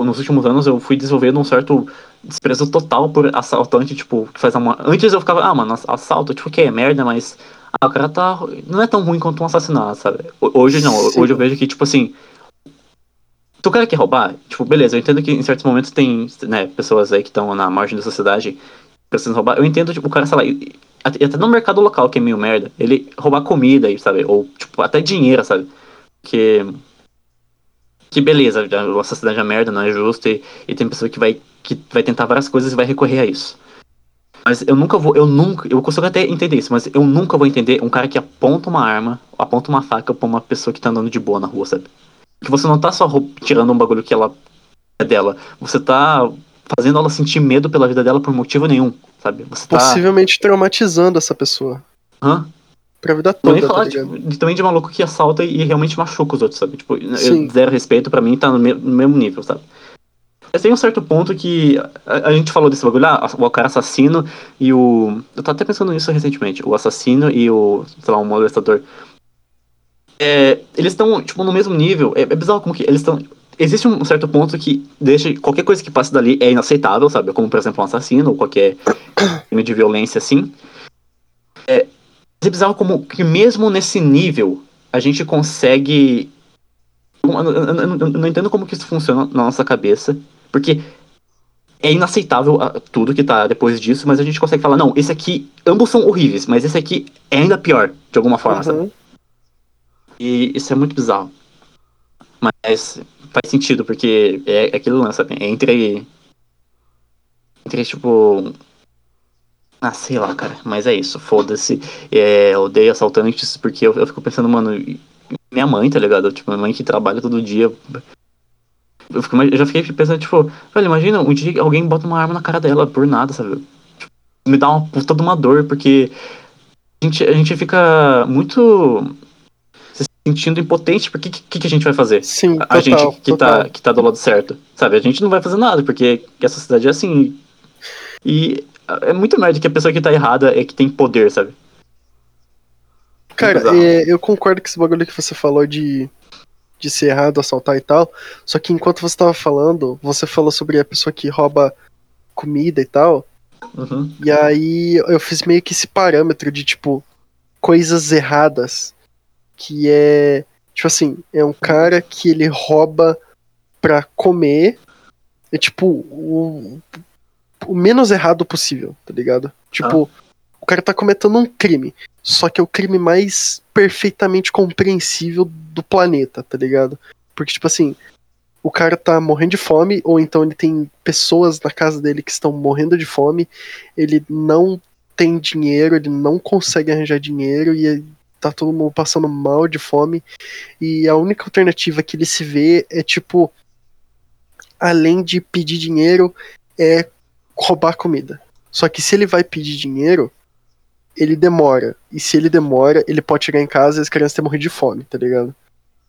nos últimos anos eu fui desenvolvendo um certo desprezo total por assaltante, tipo, que faz uma... Antes eu ficava, ah, mano, ass- assalto, tipo, que é merda, mas... Ah, o cara tá... Não é tão ruim quanto um assassinato, sabe? Ho- Hoje não, Sim. hoje eu vejo que, tipo assim, se o cara quer roubar, tipo, beleza, eu entendo que em certos momentos tem, né, pessoas aí que estão na margem da sociedade precisam roubar. Eu entendo, tipo, o cara, sei lá, até até no mercado local que é meio merda, ele roubar comida aí, sabe? Ou, tipo, até dinheiro, sabe? Que. Que beleza, a sociedade é merda, não é justo, e, e tem pessoa que vai, que vai tentar várias coisas e vai recorrer a isso. Mas eu nunca vou, eu nunca, eu consigo até entender isso, mas eu nunca vou entender um cara que aponta uma arma, aponta uma faca pra uma pessoa que tá andando de boa na rua, sabe? Que você não tá só tirando um bagulho que ela é dela, você tá fazendo ela sentir medo pela vida dela por motivo nenhum. Sabe? Você tá. Possivelmente traumatizando essa pessoa. Hã? Pra vida Não toda, nem tá falar ligado? tipo, de- também de maluco que assalta e realmente machuca os outros, sabe? Tipo, eu- zero respeito pra mim tá no, me- no mesmo nível, sabe? Mas tem um certo ponto que a, a gente falou desse bagulho, ah, o cara assassino e o. Eu tava até pensando nisso recentemente, o assassino e o, sei lá, o molestador. É, eles estão, tipo, no mesmo nível. É, é bizarro como que eles estão. Existe um certo ponto que deixa qualquer coisa que passe dali é inaceitável, sabe? Como, por exemplo, um assassino ou qualquer crime de violência assim. É, é bizarro como que mesmo nesse nível a gente consegue. Eu, eu- eu- eu- não entendo como que isso funciona na nossa cabeça, porque é inaceitável ah, tudo que tá depois disso, mas a gente consegue falar, não, esse aqui, ambos são horríveis, mas esse aqui é ainda pior, de alguma forma, sabe? Uhum. E isso é muito bizarro. Mas faz sentido, porque é, é aquele lance, sabe? É entre. Entre, tipo. Ah, sei lá, cara. Mas é isso, foda-se. É, odeio assaltantes, porque eu, eu fico pensando, mano, minha mãe, tá ligado? Tipo, minha mãe que trabalha todo dia. Eu, fico, eu já fiquei pensando, tipo, velho, imagina um dia alguém bota uma arma na cara dela por nada, sabe? Tipo, me dá uma puta de uma dor, porque a gente, a gente fica muito sentindo impotente, porque o que, que, a gente vai fazer? Sim, A- total, gente que total. tá, que tá do lado certo, sabe? A gente não vai fazer nada, porque a sociedade é assim. E é muito merda que a pessoa que tá errada é que tem poder, sabe? Cara, bizarro. é, eu concordo com esse bagulho que você falou de, de ser errado, assaltar e tal. Só que enquanto você tava falando, você falou sobre a pessoa que rouba comida e tal. Uhum. E aí eu fiz meio que esse parâmetro de, tipo, coisas erradas. Que é. Tipo assim, é um cara que ele rouba pra comer. É tipo o, o menos errado possível, tá ligado? Tipo, o cara tá cometendo um crime. Só que é o crime mais perfeitamente compreensível do planeta, tá ligado? Porque, tipo assim, o cara tá morrendo de fome, ou então ele tem pessoas na casa dele que estão morrendo de fome, ele não tem dinheiro, ele não consegue arranjar dinheiro e tá todo mundo passando mal de fome. E a única alternativa que ele se vê é tipo, além de pedir dinheiro, é roubar comida. Só que se ele vai pedir dinheiro, ele demora. E se ele demora, ele pode chegar em casa e as crianças têm morrido de fome, tá ligado?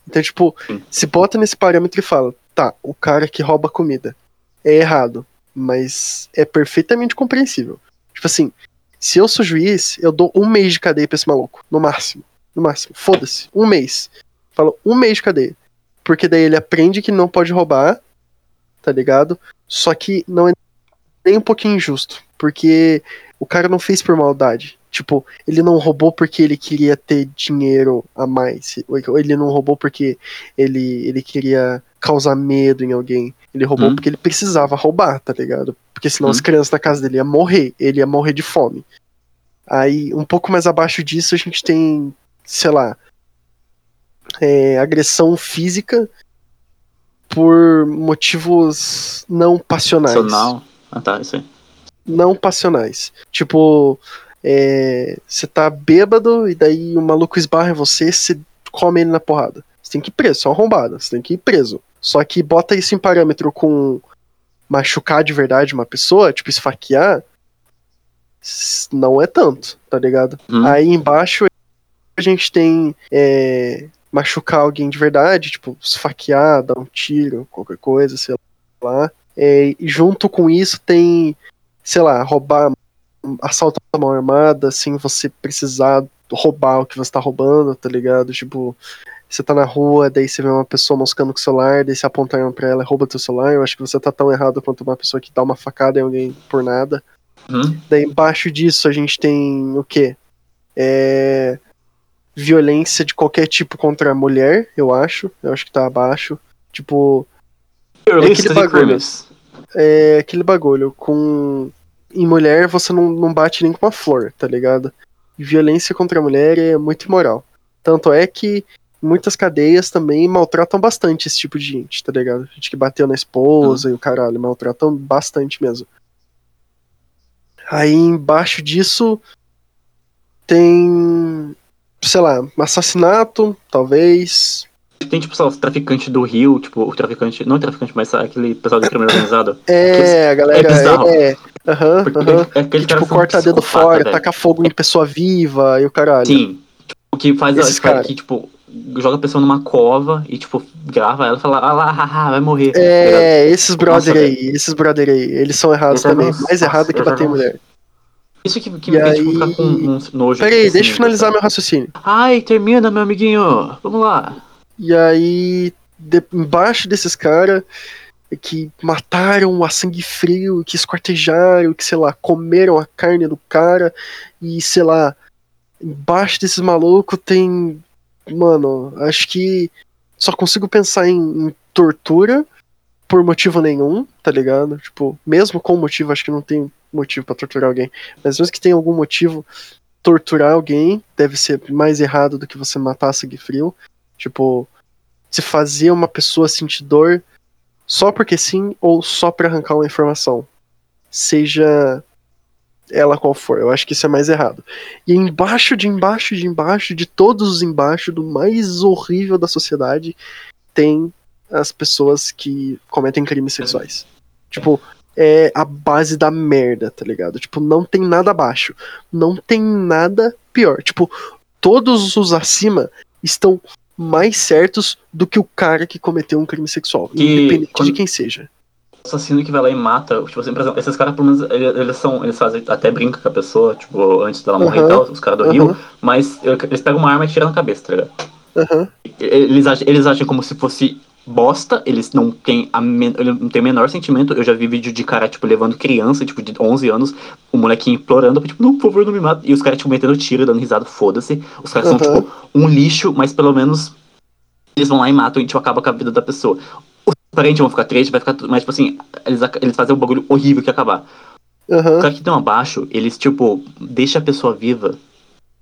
Então, tipo, Sim. se bota nesse parâmetro e fala, tá, o cara que rouba comida é errado, mas é perfeitamente compreensível. Tipo assim, se eu sou juiz, eu dou um mês de cadeia pra esse maluco, no máximo. No máximo. Foda-se. Um mês. Falo, um mês de cadeia. Porque daí ele aprende que não pode roubar, tá ligado? Só que não é nem um pouquinho injusto. Porque o cara não fez por maldade. Tipo, ele não roubou porque ele queria ter dinheiro a mais. Ou ele não roubou porque ele, ele queria causar medo em alguém. Ele roubou Hum. porque ele precisava roubar, tá ligado? Porque senão Hum. as crianças da casa dele iam morrer. Ele ia morrer de fome. Aí, um pouco mais abaixo disso, a gente tem, sei lá, é, agressão física por motivos não passionais Nacional. Ah tá, isso aí. não passionais. Tipo, é, você tá bêbado e daí o maluco esbarra em você, você come ele na porrada. Você tem que ir preso, só arrombado, você tem que ir preso. Só que bota isso em parâmetro com machucar de verdade uma pessoa, tipo esfaquear, não é tanto, tá ligado? Hum. Aí embaixo a gente tem é, machucar alguém de verdade, tipo esfaquear, dar um tiro, qualquer coisa, sei lá. É, e junto com isso tem, sei lá, roubar, assalto à mão armada sem você precisar roubar o que você tá roubando, tá ligado? Tipo, você tá na rua, daí você vê uma pessoa moscando com o celular, daí você aponta a arma pra ela e rouba teu celular. Eu acho que você tá tão errado quanto uma pessoa que dá uma facada em alguém por nada. Uhum. Daí embaixo disso a gente tem o quê? É. Violência de qualquer tipo contra a mulher, eu acho. Eu acho que tá abaixo. Tipo, Terroristas aquele e bagulho. crimes. é aquele bagulho. Com. Em mulher você não, não bate nem com uma flor, tá ligado? Violência contra a mulher é muito imoral. Tanto é que muitas cadeias também maltratam bastante esse tipo de gente, tá ligado? Gente que bateu na esposa e o caralho, maltratam bastante mesmo. Aí embaixo disso tem. Sei lá, assassinato, talvez. Tem, tipo, sei lá, os traficantes do Rio, tipo, o traficante. Não o traficante, mas sabe, aquele pessoal do crime organizado. É, a galera. é bizarro. É, Aham, é aquele Que, tipo, que é corta dedo fora, velho. taca fogo em pessoa viva e o caralho. Sim. Tipo, que faz Esses que, faz- cara. que, tipo, joga a pessoa numa cova e, tipo, grava ela e fala, ah lá, haha, vai morrer. tá? É, esses brother Nossa, aí, esses brother aí, eles são errados já também. não- Mais errado nossa, que já bater não- mulher. Isso que, que E me fez, tipo, aí- ficar com um nojo. Pera aí, desse deixa eu nível, finalizar meu raciocínio. Ai, termina, meu amiguinho. Vamos lá. E aí, de- embaixo desses caras que mataram a sangue frio, que esquartejaram, que, sei lá, comeram a carne do cara, e, sei lá, embaixo desses malucos tem. Mano, acho que só consigo pensar em, em tortura por motivo nenhum, tá ligado? Tipo, mesmo com motivo, acho que não tem motivo pra torturar alguém, mas mesmo que tenha algum motivo, torturar alguém deve ser mais errado do que você matar sangue frio. Tipo, se fazer uma pessoa sentir dor só porque sim ou só pra arrancar uma informação. Seja ela qual for. Eu acho que isso é mais errado. E embaixo de embaixo de embaixo, de todos os embaixo, do mais horrível da sociedade, tem as pessoas que cometem crimes sexuais. Tipo, é a base da merda, tá ligado? Tipo, não tem nada abaixo. Não tem nada pior. Tipo, todos os acima estão mais certos do que o cara que cometeu um crime sexual, Que independente quando- de quem seja. Assassino que vai lá e mata, tipo assim, por exemplo, esses caras, pelo menos, eles, eles são. Eles fazem até brinca com a pessoa, tipo, antes dela morrer Aham, e tal, os caras do aham. Rio, mas eles pegam uma arma e tiram na cabeça, tá ligado? Aham. Eles agem, eles agem como se fosse bosta, eles não têm a men- não têm o menor sentimento. Eu já vi vídeo de cara, tipo, levando criança, tipo, de 11 anos, o molequinho implorando, tipo, não, por favor, não me mata. E os caras, tipo, metendo tiro, dando risada, foda-se. Os caras Aham. são, tipo, um lixo, mas pelo menos eles vão lá e matam e, tipo, acaba com a vida da pessoa. Os parentes vão ficar tristes, vai ficar tudo, mas, tipo assim, eles, eles fazem um bagulho horrível que acabar. O Aham. cara que tem abaixo, eles, tipo, deixa a pessoa viva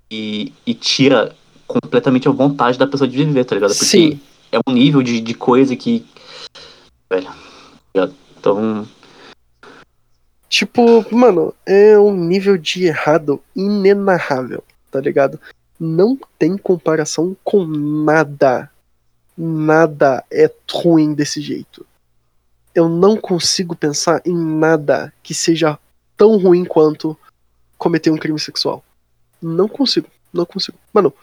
e, e tira completamente a vontade da pessoa de viver, tá ligado? Porque Sim. é um nível de, de coisa que. Velho. tá? Então. Tipo, mano, é um nível de errado inenarrável, tá ligado? Não tem comparação com nada. Nada é ruim desse jeito. Eu não consigo pensar em nada que seja tão ruim quanto cometer um crime sexual. Não consigo, não consigo. Mano,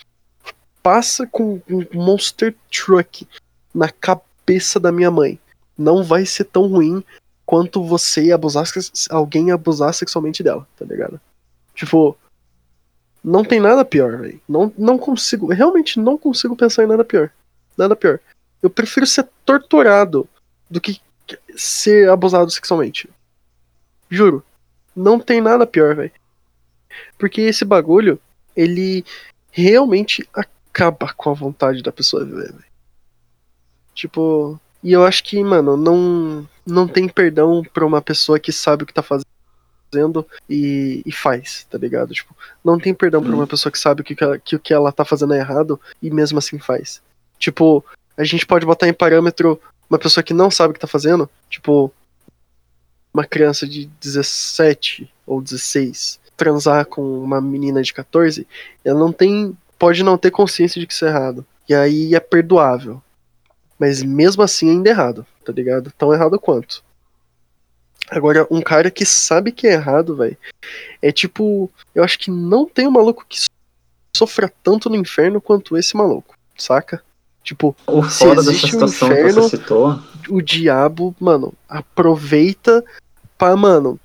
passa com um monster truck na cabeça da minha mãe. Não vai ser tão ruim quanto você abusar, alguém abusar sexualmente dela, tá ligado? Tipo, não tem nada pior, velho. Não, não consigo, realmente não consigo pensar em nada pior. Nada pior. Eu prefiro ser torturado do que ser abusado sexualmente. Juro. Não tem nada pior, velho. Porque esse bagulho, ele realmente acaba com a vontade da pessoa viver, velho. Tipo, e eu acho que, mano, não não tem perdão pra uma pessoa que sabe o que tá fazendo e, e faz, tá ligado? Tipo, não tem perdão pra Hum. uma pessoa que sabe que, o que, ela- que o que ela tá fazendo é errado e mesmo assim faz. Tipo, a gente pode botar em parâmetro uma pessoa que não sabe o que tá fazendo, tipo, uma criança de 17 ou 16 transar com uma menina de 14, ela não tem, pode não ter consciência de que isso é errado. E aí é perdoável. Mas mesmo assim ainda é errado, tá ligado? Tão errado quanto. Agora, um cara que sabe que é errado, velho, é tipo, eu acho que não tem um maluco que sofra tanto no inferno quanto esse maluco, saca? Tipo, O Se foda dessa existe um situação que inferno- você citou. o diabo, mano, aproveita pra, mano,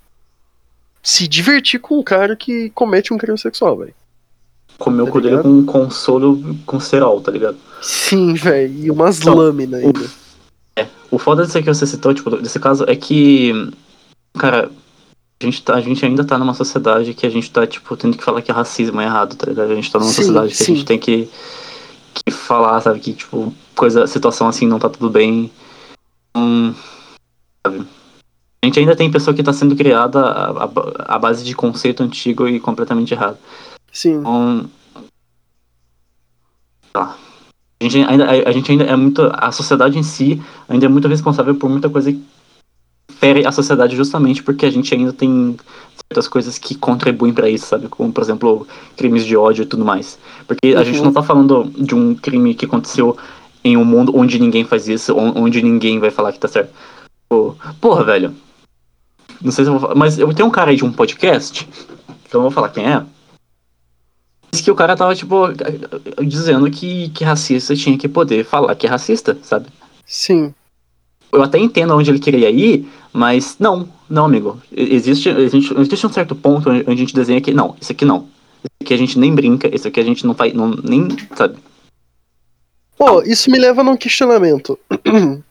se divertir com um cara que comete um crime sexual, velho. Comeu o Tá cu dele com um consolo com cerol, tá ligado? Sim, velho, e umas Então, lâminas ainda. O foda disso que você citou, tipo, desse caso, é que, cara, a gente, tá, a gente ainda tá numa sociedade que a gente tá, tipo, tendo que falar que racismo é errado, tá ligado? A gente tá numa Sim, sociedade que sim. a gente tem que, que falar, sabe, que, tipo, coisa, situação assim não tá tudo bem. Hum, sabe? A gente ainda tem pessoa que tá sendo criada à, base de conceito antigo e completamente errado. Sim, Então. Tá. A gente, ainda, a, a gente ainda é muito. A sociedade em si ainda é muito responsável por muita coisa que fere a sociedade justamente porque a gente ainda tem certas coisas que contribuem pra isso, sabe? Como, por exemplo, crimes de ódio e tudo mais. Porque a Uhum. gente não tá falando de um crime que aconteceu em um mundo onde ninguém faz isso, on- onde ninguém vai falar que tá certo. Porra, velho. Não sei se eu vou falar, mas eu tenho um cara aí de um podcast, que eu não vou falar quem é. Diz que o cara tava, tipo, dizendo que, que racista tinha que poder falar que é racista, sabe? Sim. Eu até entendo onde ele queria ir, mas não, não, amigo. Existe, existe, existe um certo ponto onde a gente desenha que, não, isso aqui não. Isso aqui a gente nem brinca, isso aqui a gente não faz, não, nem, sabe? Pô, isso me leva num questionamento.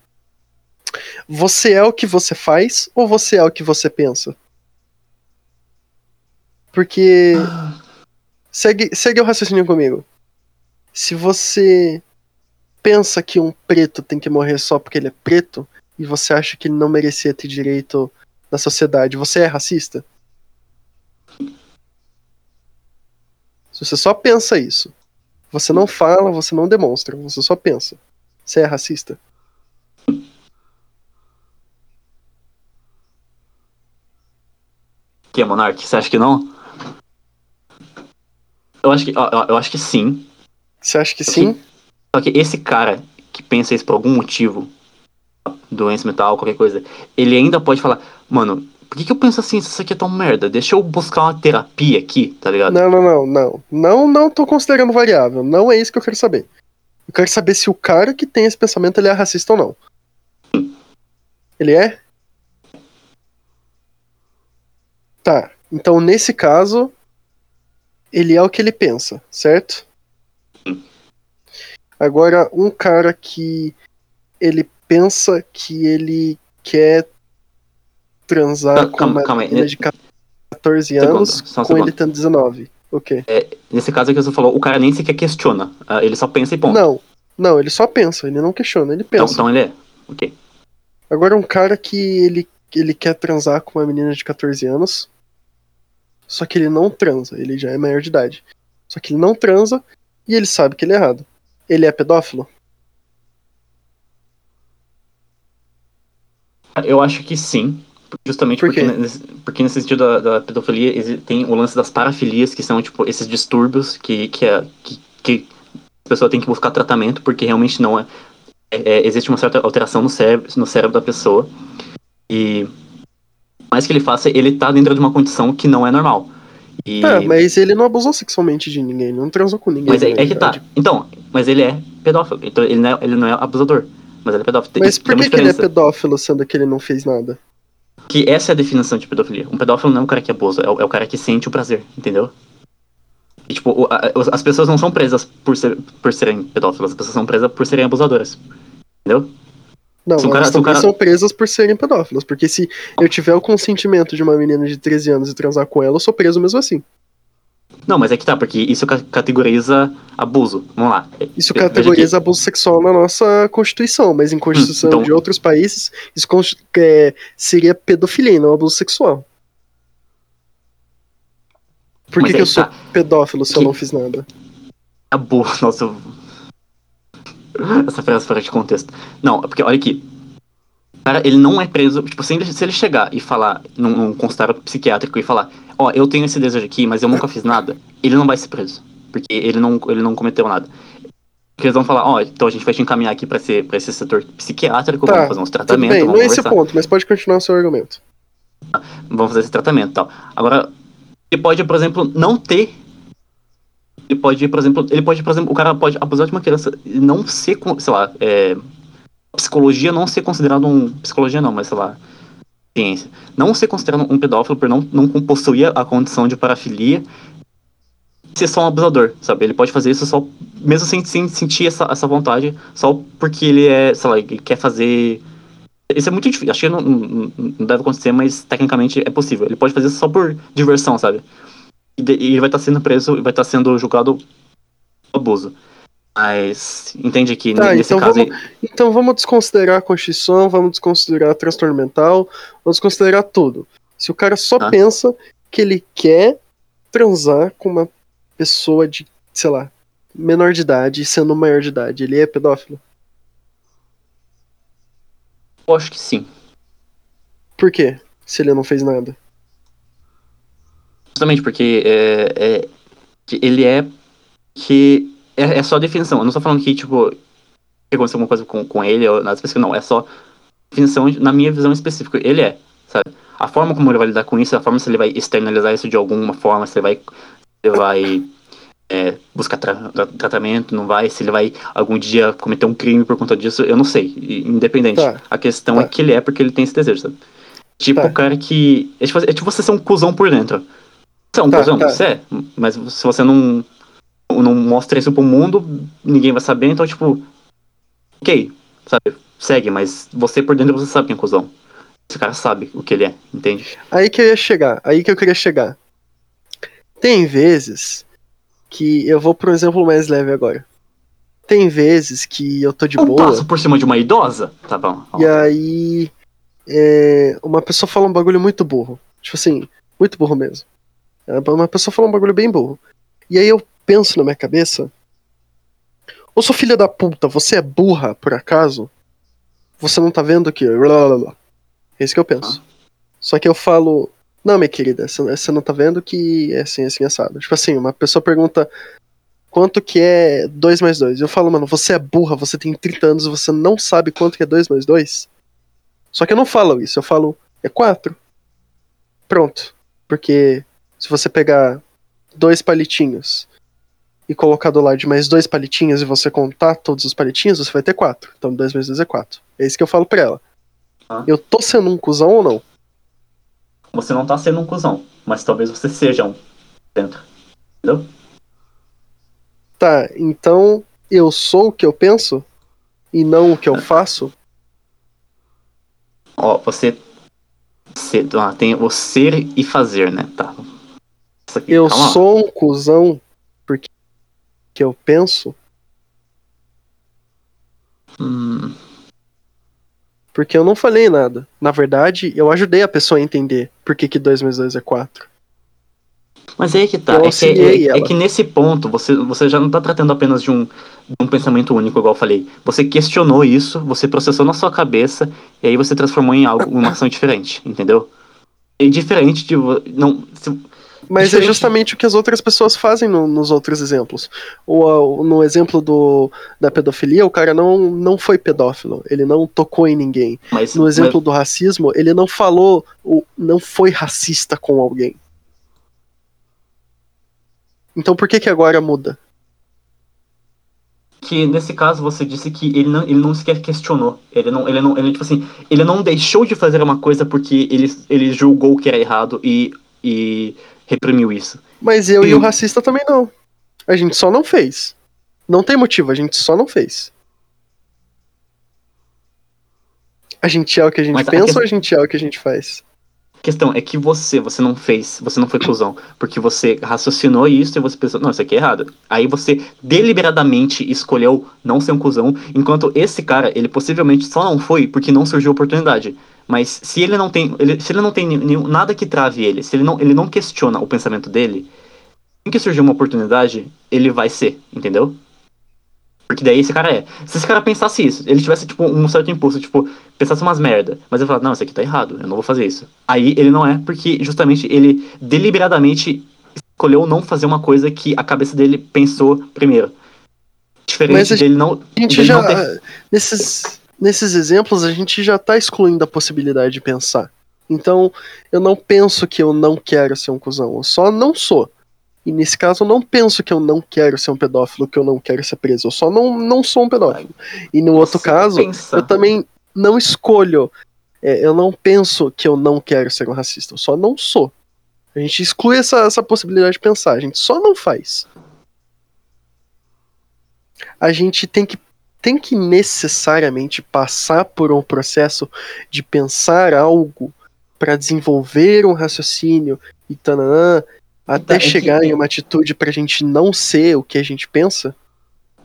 Você é o que você faz ou você é o que você pensa? Porque. Segue, segue o raciocínio comigo. Se você pensa que um preto tem que morrer só porque ele é preto, e você acha que ele não merecia ter direito na sociedade, você é racista? Se você só pensa isso, você não fala, você não demonstra, você só pensa. Você é racista? Que é Monark? Você acha que não? Eu acho que, ó, eu acho que sim. Você acha que sim? Só que esse cara que pensa isso por algum motivo, doença mental, qualquer coisa, ele ainda pode falar, mano, por que, que eu penso assim, isso aqui é tão merda? Deixa eu buscar uma terapia aqui, tá ligado? Não, não, não, não. Não, não tô considerando variável. Não é isso que eu quero saber. Eu quero saber se o cara que tem esse pensamento ele é racista ou não. Ele é? Tá. Então, nesse caso, ele é o que ele pensa, certo? Agora, um cara que ele pensa que ele quer transar Não, com calma, uma calma menina de 14 anos, um com ele segundo. tendo 19. O quê? É, nesse caso que você falou, o cara nem sequer questiona. ah, Ele só pensa e ponto. Não, não, ele só pensa, ele não questiona, ele então, pensa. então ele é. Ok. Agora, um cara que ele, ele quer transar com uma menina de 14 anos, só que ele não transa, ele já é maior de idade. Só que ele não transa e ele sabe que ele é errado. Ele é pedófilo? Eu acho que sim. Justamente Por porque, nesse, porque nesse sentido da, da pedofilia tem o lance das parafilias, que são tipo esses distúrbios que, que, é, que, que a pessoa tem que buscar tratamento, porque realmente não é. é- é- existe uma certa alteração no cérebro, no cérebro da pessoa. E mais que ele faça, ele tá dentro de uma condição que não é normal. E, Tá, mas ele não abusou sexualmente de ninguém, não transou com ninguém. mas é, é que tá. Então, mas ele é pedófilo. Então ele não é, ele não é abusador. Mas ele é pedófilo. Mas por que, que ele é pedófilo sendo que ele não fez nada? Que essa é a definição de pedofilia. Um pedófilo não é um cara que abusa, é o, é o cara que sente o prazer, entendeu? E, tipo, as pessoas não são presas por, ser, por serem pedófilas, as pessoas são presas por serem abusadoras. Entendeu? Não, Se o elas cara- também são presas por serem pedófilos. Porque se eu tiver o consentimento de uma menina de 13 anos e transar com ela, eu sou preso mesmo assim. Não, mas é que tá, porque isso ca- categoriza abuso. Vamos lá. Isso Ve- categoriza abuso sexual na nossa Constituição, mas em Constituição então- de outros países, isso é, seria pedofilia e não abuso sexual. Por que, que eu sou tá. pedófilo se eu Que- não fiz nada? Abuso. Nossa. eu- Essa frase fora de contexto. Não, é porque olha aqui. O cara, ele não é preso. Tipo, se ele, se ele chegar e falar num, num consultório psiquiátrico e falar: Ó, eu tenho esse desejo aqui, mas eu nunca fiz nada, ele não vai ser preso. Porque ele não, ele não cometeu nada. Porque eles vão falar: Ó, então a gente vai te encaminhar aqui pra, ser, pra esse setor psiquiátrico, Tá, vamos fazer uns tratamentos, bem, não é esse ponto, mas pode continuar o seu argumento. vamos fazer esse tratamento e tal. Agora, ele pode, por exemplo, não ter. Ele pode, por exemplo, ele pode, por exemplo, o cara pode abusar de uma criança e não ser, sei lá, é, psicologia não ser considerado um. Psicologia não, mas sei lá. Não ser considerado um pedófilo por não, não possuir a condição de parafilia ser só um abusador, sabe? Ele pode fazer isso só, mesmo sem, sem sentir essa, essa vontade, só porque ele é, sei lá, ele quer fazer isso é muito difícil. Acho que não, não, deve acontecer, mas tecnicamente é possível. Ele pode fazer isso só por diversão, sabe? E, ele vai estar sendo preso e vai estar sendo julgado abuso. Mas entende que Tá, nesse então caso. vamos- Então vamos desconsiderar a Constituição, vamos desconsiderar transtorno mental, vamos desconsiderar tudo. Se o cara só Tá. pensa que ele quer transar com uma pessoa de, sei lá, menor de idade, sendo maior de idade, ele é pedófilo? Eu acho que sim. Por quê? Se ele não fez nada. Justamente porque é, é- ele é. que é, é só definição. Eu não tô falando que, tipo, que aconteceu alguma coisa com, com ele ou nada específico, não. É só definição de- na minha visão específica. Ele é. sabe? A forma como ele vai lidar com isso, a forma se ele vai externalizar isso de alguma forma, se ele vai, se ele vai é, buscar tra tra tratamento, não vai, se ele vai algum dia cometer um crime por conta disso, eu não sei, independente. Tá. A questão é Tá. que ele é porque ele tem esse desejo, sabe? Tipo Tá. o cara que. É tipo, é tipo você ser um cuzão por dentro. Você é um Tá, cuzão? tá. Você é. Mas se você não, não mostra isso pro mundo, ninguém vai saber, então, tipo. Ok, sabe? Segue, mas você por dentro você sabe quem é cuzão. Esse cara sabe o que ele é, entende? Aí que eu ia chegar, aí que eu queria chegar. Tem vezes que eu vou para um exemplo mais leve agora. Tem vezes que eu tô de Eu boa passo por cima de uma idosa? Tá bom. e aí é, uma pessoa fala um bagulho muito burro. Tipo assim, muito burro mesmo. É, Uma pessoa fala um bagulho bem burro. E aí eu penso na minha cabeça: Ô sua filha da puta, você é burra por acaso? Você não tá vendo que. É isso que eu penso. Só que eu falo. Não, minha querida, você não tá vendo que é assim, assim, assado. Tipo assim, uma pessoa pergunta quanto que é 2 mais 2. Eu falo, mano, você é burra, você tem 30 anos e você não sabe quanto que é 2 mais 2? Só que eu não falo isso, eu falo, é 4. Pronto. Porque se você pegar dois palitinhos e colocar do lado de mais dois palitinhos e você contar todos os palitinhos, você vai ter 4. Então 2 mais 2 é 4. É isso que eu falo pra ela. Ah. Eu tô sendo um cuzão ou não? Você não tá sendo um cuzão, mas talvez você seja um dentro. Entendeu? Tá, então eu sou o que eu penso e não o que eu faço? Ó, você. você ah, tem o ser e fazer, né? Tá. Aqui, Eu calma sou um cuzão que eu penso? Hum, Porque eu não falei nada. Na verdade, eu ajudei a pessoa a entender por que, que 2 mais 2 é 4. Mas aí que tá. É que, é- é que nesse ponto você, você já não tá tratando apenas de um, de um pensamento único, igual eu falei. Você questionou isso, você processou na sua cabeça, e aí você transformou em algo, uma ação diferente, entendeu? É diferente de. Não, se- Mas é justamente o que as outras pessoas fazem no- nos outros exemplos. O, a- no exemplo do, da pedofilia, o cara não, não foi pedófilo, ele não tocou em ninguém. mas, No exemplo do racismo, ele não falou, o, não foi racista com alguém. Então por que que agora muda? mas que nesse caso você disse que ele não, ele não sequer questionou. Ele não, ele não, ele, tipo assim, ele não deixou de fazer uma coisa porque ele, ele julgou que era errado e, e reprimiu isso. Mas eu e Sim. o racista também não. A gente só não fez. Não tem motivo, a gente só não fez. A gente é o que a gente Mas a pensa questão- ou a gente é o que a gente faz? Questão é que você, você não fez, você não foi cuzão, porque você raciocinou isso e você pensou, não, isso aqui é errado. Aí você deliberadamente escolheu não ser um cuzão, enquanto esse cara, ele possivelmente só não foi porque não surgiu oportunidade. Mas se ele não tem, ele- se ele não tem nenhum, nada que trave ele, se ele não, ele não questiona o pensamento dele, assim que surgir uma oportunidade, ele vai ser, entendeu? Porque daí esse cara é. Se esse cara pensasse isso, ele tivesse, tipo, um certo impulso, tipo, pensasse umas merda, mas ele fala, não, isso aqui tá errado, eu não vou fazer isso. Aí ele não é, porque justamente ele deliberadamente escolheu não fazer uma coisa que a cabeça dele pensou primeiro. Diferente Mas dele não. A gente já. ter- Nesses, nesses exemplos, a gente já tá excluindo a possibilidade de pensar. Então, eu não penso que eu não quero ser um cuzão, eu só não sou. E nesse caso, eu não penso que eu não quero ser um pedófilo, que eu não quero ser preso. Eu só não, não sou um pedófilo. E no outro Você caso, pensa- eu também não escolho. é, eu não penso que eu não quero ser um racista. Eu só não sou. A gente exclui essa, essa possibilidade de pensar. A gente só não faz. A gente tem que, tem que necessariamente passar por um processo de pensar algo para desenvolver um raciocínio e tananã, até é que- chegar em uma atitude pra gente não ser o que a gente pensa.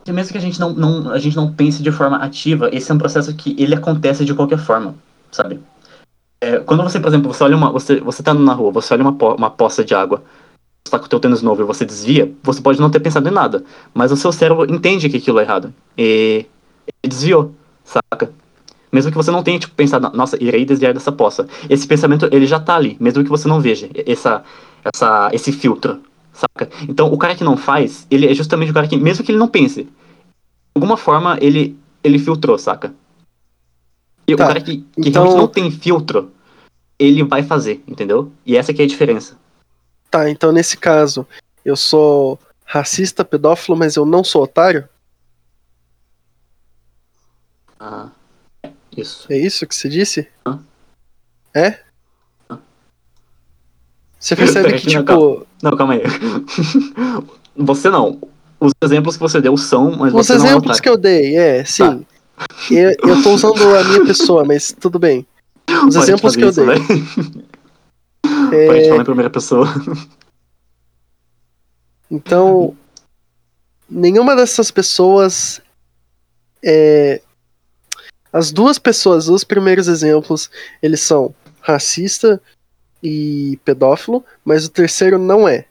que mesmo que a gente não, não, a gente não pense de forma ativa, esse é um processo que ele acontece de qualquer forma, sabe? É, quando você, por exemplo, você olha uma. Você, você tá na rua, você olha uma, po- uma poça de água, você tá com o teu tênis novo e você desvia, você pode não ter pensado em nada. Mas o seu cérebro entende que aquilo é errado. E ele desviou, saca? Mesmo que você não tenha, tipo, pensado, nossa, irei desviar dessa poça. Esse pensamento, ele já tá ali, mesmo que você não veja essa, essa, esse filtro, saca? Então, o cara que não faz, ele é justamente o cara que, mesmo que ele não pense, de alguma forma, ele, ele filtrou, saca? E Tá, o cara que, que então- realmente não tem filtro, ele vai fazer, entendeu? E essa que é a diferença. Tá, então nesse caso, eu sou racista, pedófilo, mas eu não sou otário? Ah, isso. É isso que você disse? Hã? É? Você percebe que, não, tipo, Não, calma aí. Você não. Os exemplos que você deu são, mas os você não é exemplos otário. que eu dei, é, sim. Eu, eu tô usando a minha pessoa, mas tudo bem. Os Pode exemplos que eu isso, dei. velho. É, Pode falar em primeira pessoa. Então, nenhuma dessas pessoas é. As duas pessoas, os primeiros exemplos, eles são racista e pedófilo, mas o terceiro não é.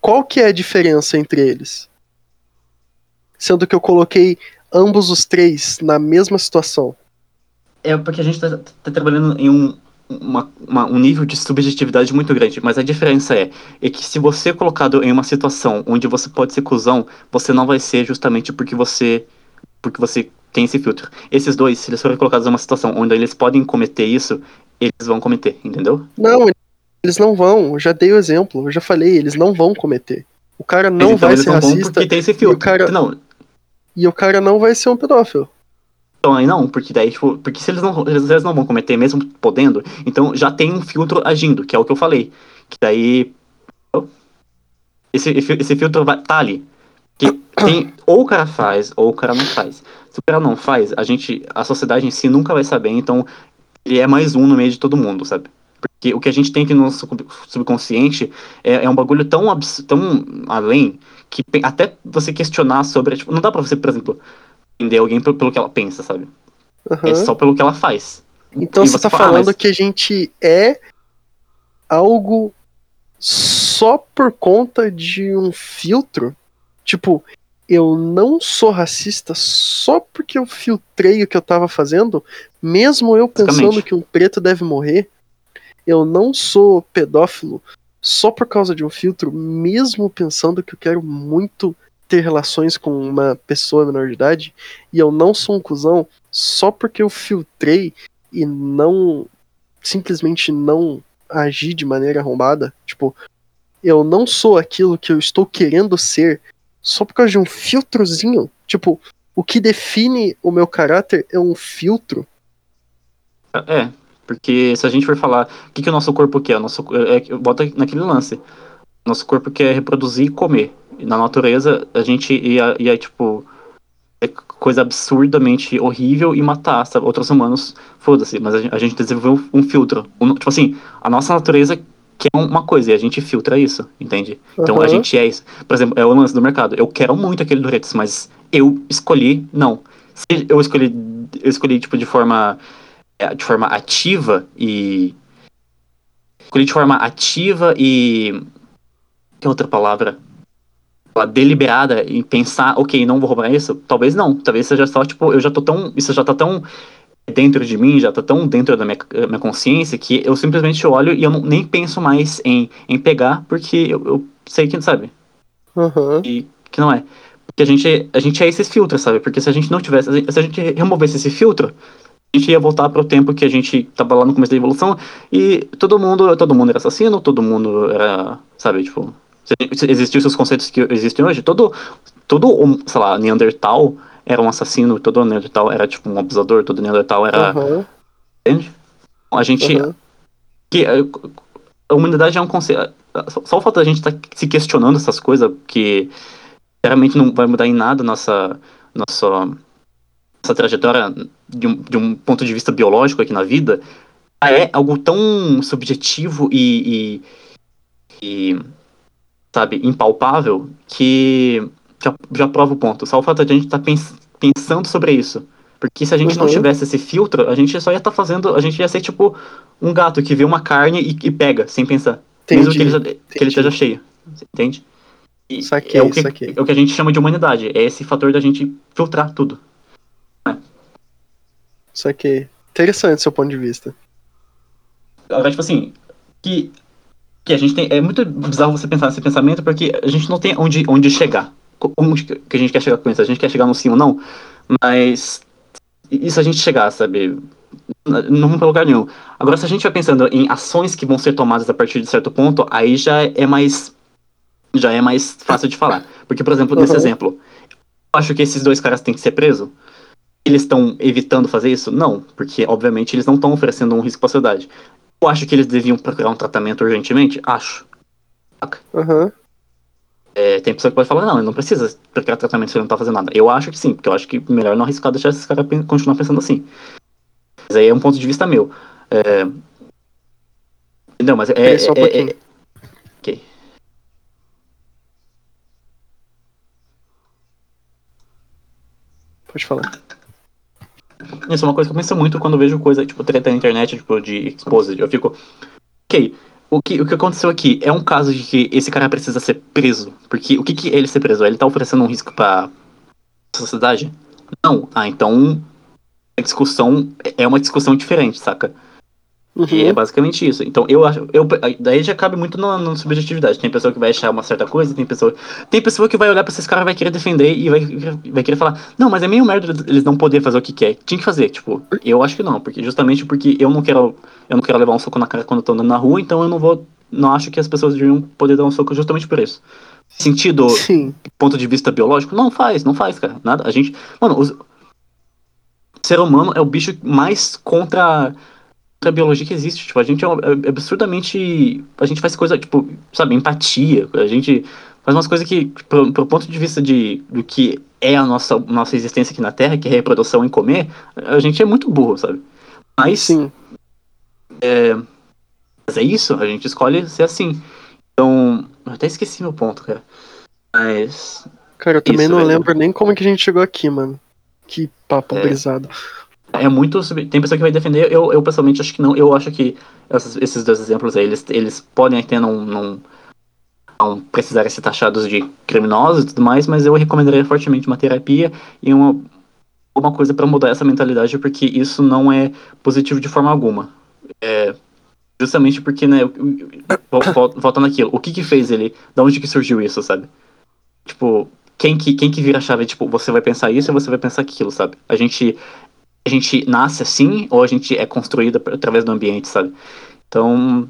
Qual que é a diferença entre eles? Sendo que eu coloquei ambos os três na mesma situação. É porque a gente tá, tá trabalhando em um, uma- uma- um nível de subjetividade muito grande, mas a diferença é, é que se você é colocado em uma situação onde você pode ser cuzão, você não vai ser justamente porque você porque você tem esse filtro. Esses dois, se eles forem colocados em uma situação onde eles podem cometer isso, eles vão cometer, entendeu? Não, eles não vão. Eu já dei o exemplo, eu já falei, eles não vão cometer. O cara não então vai ser racista tem esse filtro. cara- Não, e o cara não vai ser um pedófilo. Então, aí não, porque daí, tipo, porque se eles não, eles não vão cometer, mesmo podendo, então já tem um filtro agindo, que é o que eu falei. Que daí. Esse, esse filtro vai, tá ali. Que tem, ou o cara faz, ou o cara não faz. Se o cara não faz, a gente. A sociedade em si nunca vai saber, então ele é mais um no meio de todo mundo, sabe? Porque o que a gente tem aqui no nosso sub- subconsciente é, é um bagulho tão, tão além que até você questionar sobre. Tipo, não dá pra você, por exemplo, entender alguém pelo, pelo que ela pensa, sabe? Aham. É só pelo que ela faz. Então E você tá fala, ah, falando mas- que a gente é algo só por conta de um filtro? Tipo, eu não sou racista só porque eu filtrei o que eu tava fazendo, mesmo eu pensando que um preto deve morrer. Eu não sou pedófilo só por causa de um filtro, mesmo pensando que eu quero muito ter relações com uma pessoa menor de idade, e eu não sou um cuzão só porque eu filtrei e não simplesmente não agir de maneira arrombada. Tipo, eu não sou aquilo que eu estou querendo ser só por causa de um filtrozinho. Tipo, o que define o meu caráter é um filtro. É, porque se a gente for falar o que, que o nosso corpo quer, o nosso, é, é, bota naquele lance. Nosso corpo quer reproduzir e comer. E na natureza, a gente ia, ia tipo. É coisa absurdamente horrível e matar sabe, outros humanos, foda-se, mas a gente, desenvolveu um filtro. Um- tipo assim, a nossa natureza quer uma coisa e a gente filtra isso, entende? Então a Aham. gente é isso. Por exemplo, é o lance do mercado. Eu quero muito aquele Doritos, mas eu escolhi não. Se eu escolhi, eu escolhi tipo de forma é, de forma ativa e escolhi de forma ativa e que outra palavra? Deliberada em pensar, ok, não vou roubar isso? Talvez não. Talvez seja só, tipo, eu já tô tão. Isso já tá tão dentro de mim, já tá tão dentro da minha, minha consciência que eu simplesmente olho e eu não, nem penso mais em, em pegar, porque eu, eu sei que, sabe? Aham. E que não é. Porque a gente, a gente é esses filtros, sabe? Porque se a gente não tivesse, se a gente removesse esse filtro, a gente ia voltar para o tempo que a gente tava lá no começo da evolução e todo mundo, todo mundo era assassino, todo mundo era, sabe, tipo, existissem os conceitos que existem hoje, todo, todo, sei lá, Neandertal era um assassino, todo Neandertal era tipo um abusador, todo Neandertal era, Aham. entende? A gente, aham. que eh, a humanidade é um conceito. Só, só o fato da gente estar se questionando essas coisas, que realmente não vai mudar em nada nossa, nossa, nossa trajetória de um, de um ponto de vista biológico aqui na vida, é algo tão subjetivo e, e, e, sabe, impalpável que já, já prova o ponto. Só o fato de a gente estar pens, pensando sobre isso. Porque se a gente não Uhum. tivesse esse filtro, a gente só ia estar fazendo. A gente ia ser tipo um gato que vê uma carne e, e pega, sem pensar. Mesmo que ele, Entendi. já- que ele esteja cheio. Entende? E Saquei, é, o que, saquei. é o que a gente chama de humanidade. É esse fator da gente filtrar tudo. Saquei. Interessante seu ponto de vista. Agora, tipo assim, que, que a gente tem. É muito bizarro você pensar nesse pensamento porque a gente não tem onde, onde chegar. Co- Onde que a gente quer chegar com isso? A gente quer chegar no sim ou não, mas. Se a gente chegar, sabe? não vão pra lugar nenhum. Agora, se a gente vai pensando em ações que vão ser tomadas a partir de certo ponto, aí já é mais. Já é mais fácil de falar. Porque, por exemplo, nesse Uhum. exemplo, eu acho que esses dois caras têm que ser presos. Eles estão evitando fazer isso? Não, porque, obviamente, eles não estão oferecendo um risco pra sociedade. Eu acho que eles deviam procurar um tratamento urgentemente? Acho. Aham. É, tem pessoa que pode falar, não, ele não precisa procurar tratamento se ele não tá fazendo nada. Eu acho que sim, porque eu acho que melhor não arriscar deixar esses caras continuar pensando assim. Mas aí é um ponto de vista meu. É... Não, mas é. Peraí, só um é- é- pouquinho. Ok. Pode falar. Isso é uma coisa que eu penso muito quando eu vejo coisa, tipo, treta na internet, tipo, de exposed. Eu fico, ok, o que, o que aconteceu aqui é um caso de que esse cara precisa ser preso. Porque o que, que é ele ser preso? Ele tá oferecendo um risco pra sociedade? Não. Ah, então a discussão é uma discussão diferente, saca? E é Uhum. basicamente isso. Então eu acho. Eu, daí já cabe muito na, na subjetividade. Tem pessoa que vai achar uma certa coisa, tem pessoa. Tem pessoa que vai olhar pra esses caras vai querer defender e vai, vai querer falar, não, mas é meio merda eles não poderem fazer o que quer. Tinha que fazer, tipo, eu acho que não, porque justamente porque eu não quero. Eu não quero levar um soco na cara quando eu tô andando na rua, então eu não vou. Não acho que as pessoas deviam poder dar um soco justamente por isso. Sentido Sim. ponto de vista biológico? Não faz, não faz, cara. Nada. A gente. Mano, os- o ser humano é o bicho mais contra a biologia que existe. Tipo, a gente é, é absurdamente. A gente faz coisa, tipo, sabe, empatia. A gente faz umas coisas que, pro, pro ponto de vista de, do que é a nossa, nossa existência aqui na Terra, que é reprodução e comer, a gente é muito burro, sabe? Mas, Sim. mas é isso, a gente escolhe ser assim. Então, eu até esqueci meu ponto, cara. Mas. Cara, eu também Isso, não velho. lembro nem como que a gente chegou aqui, mano. Que papo É. brisado. É muito. Tem pessoa que vai defender, eu, eu pessoalmente acho que não. Eu acho que essas- esses dois exemplos aí, eles, eles podem até não, não, não precisarem ser taxados de criminosos e tudo mais, mas eu recomendaria fortemente uma terapia e uma, uma coisa pra mudar essa mentalidade, porque isso não é positivo de forma alguma. É, justamente porque, né, voltando naquilo, o que que fez ele, da onde que surgiu isso, sabe? Tipo, quem que, quem que vira a chave, tipo, você vai pensar isso e você vai pensar aquilo, sabe? A gente a gente nasce assim ou a gente é construído através do ambiente, sabe? Então,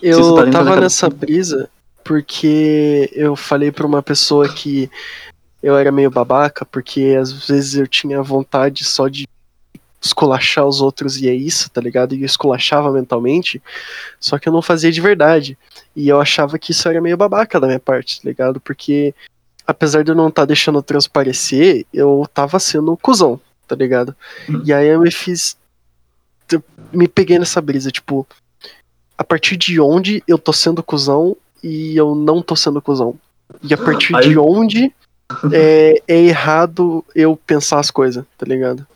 Eu tá tava nessa brisa porque eu falei pra uma pessoa que eu era meio babaca, porque às vezes eu tinha vontade só de esculachar os outros e é isso, tá ligado? E eu esculachava mentalmente, só que eu não fazia de verdade. E eu achava que isso era meio babaca da minha parte, tá ligado? Porque apesar de eu não estar deixando transparecer, eu tava sendo um cuzão, tá ligado? Uhum. E aí eu me fiz. Eu me peguei nessa brisa, tipo, a partir de onde eu tô sendo cuzão e eu não tô sendo cuzão. E a partir Aí- de onde é, é errado eu pensar as coisas, tá ligado?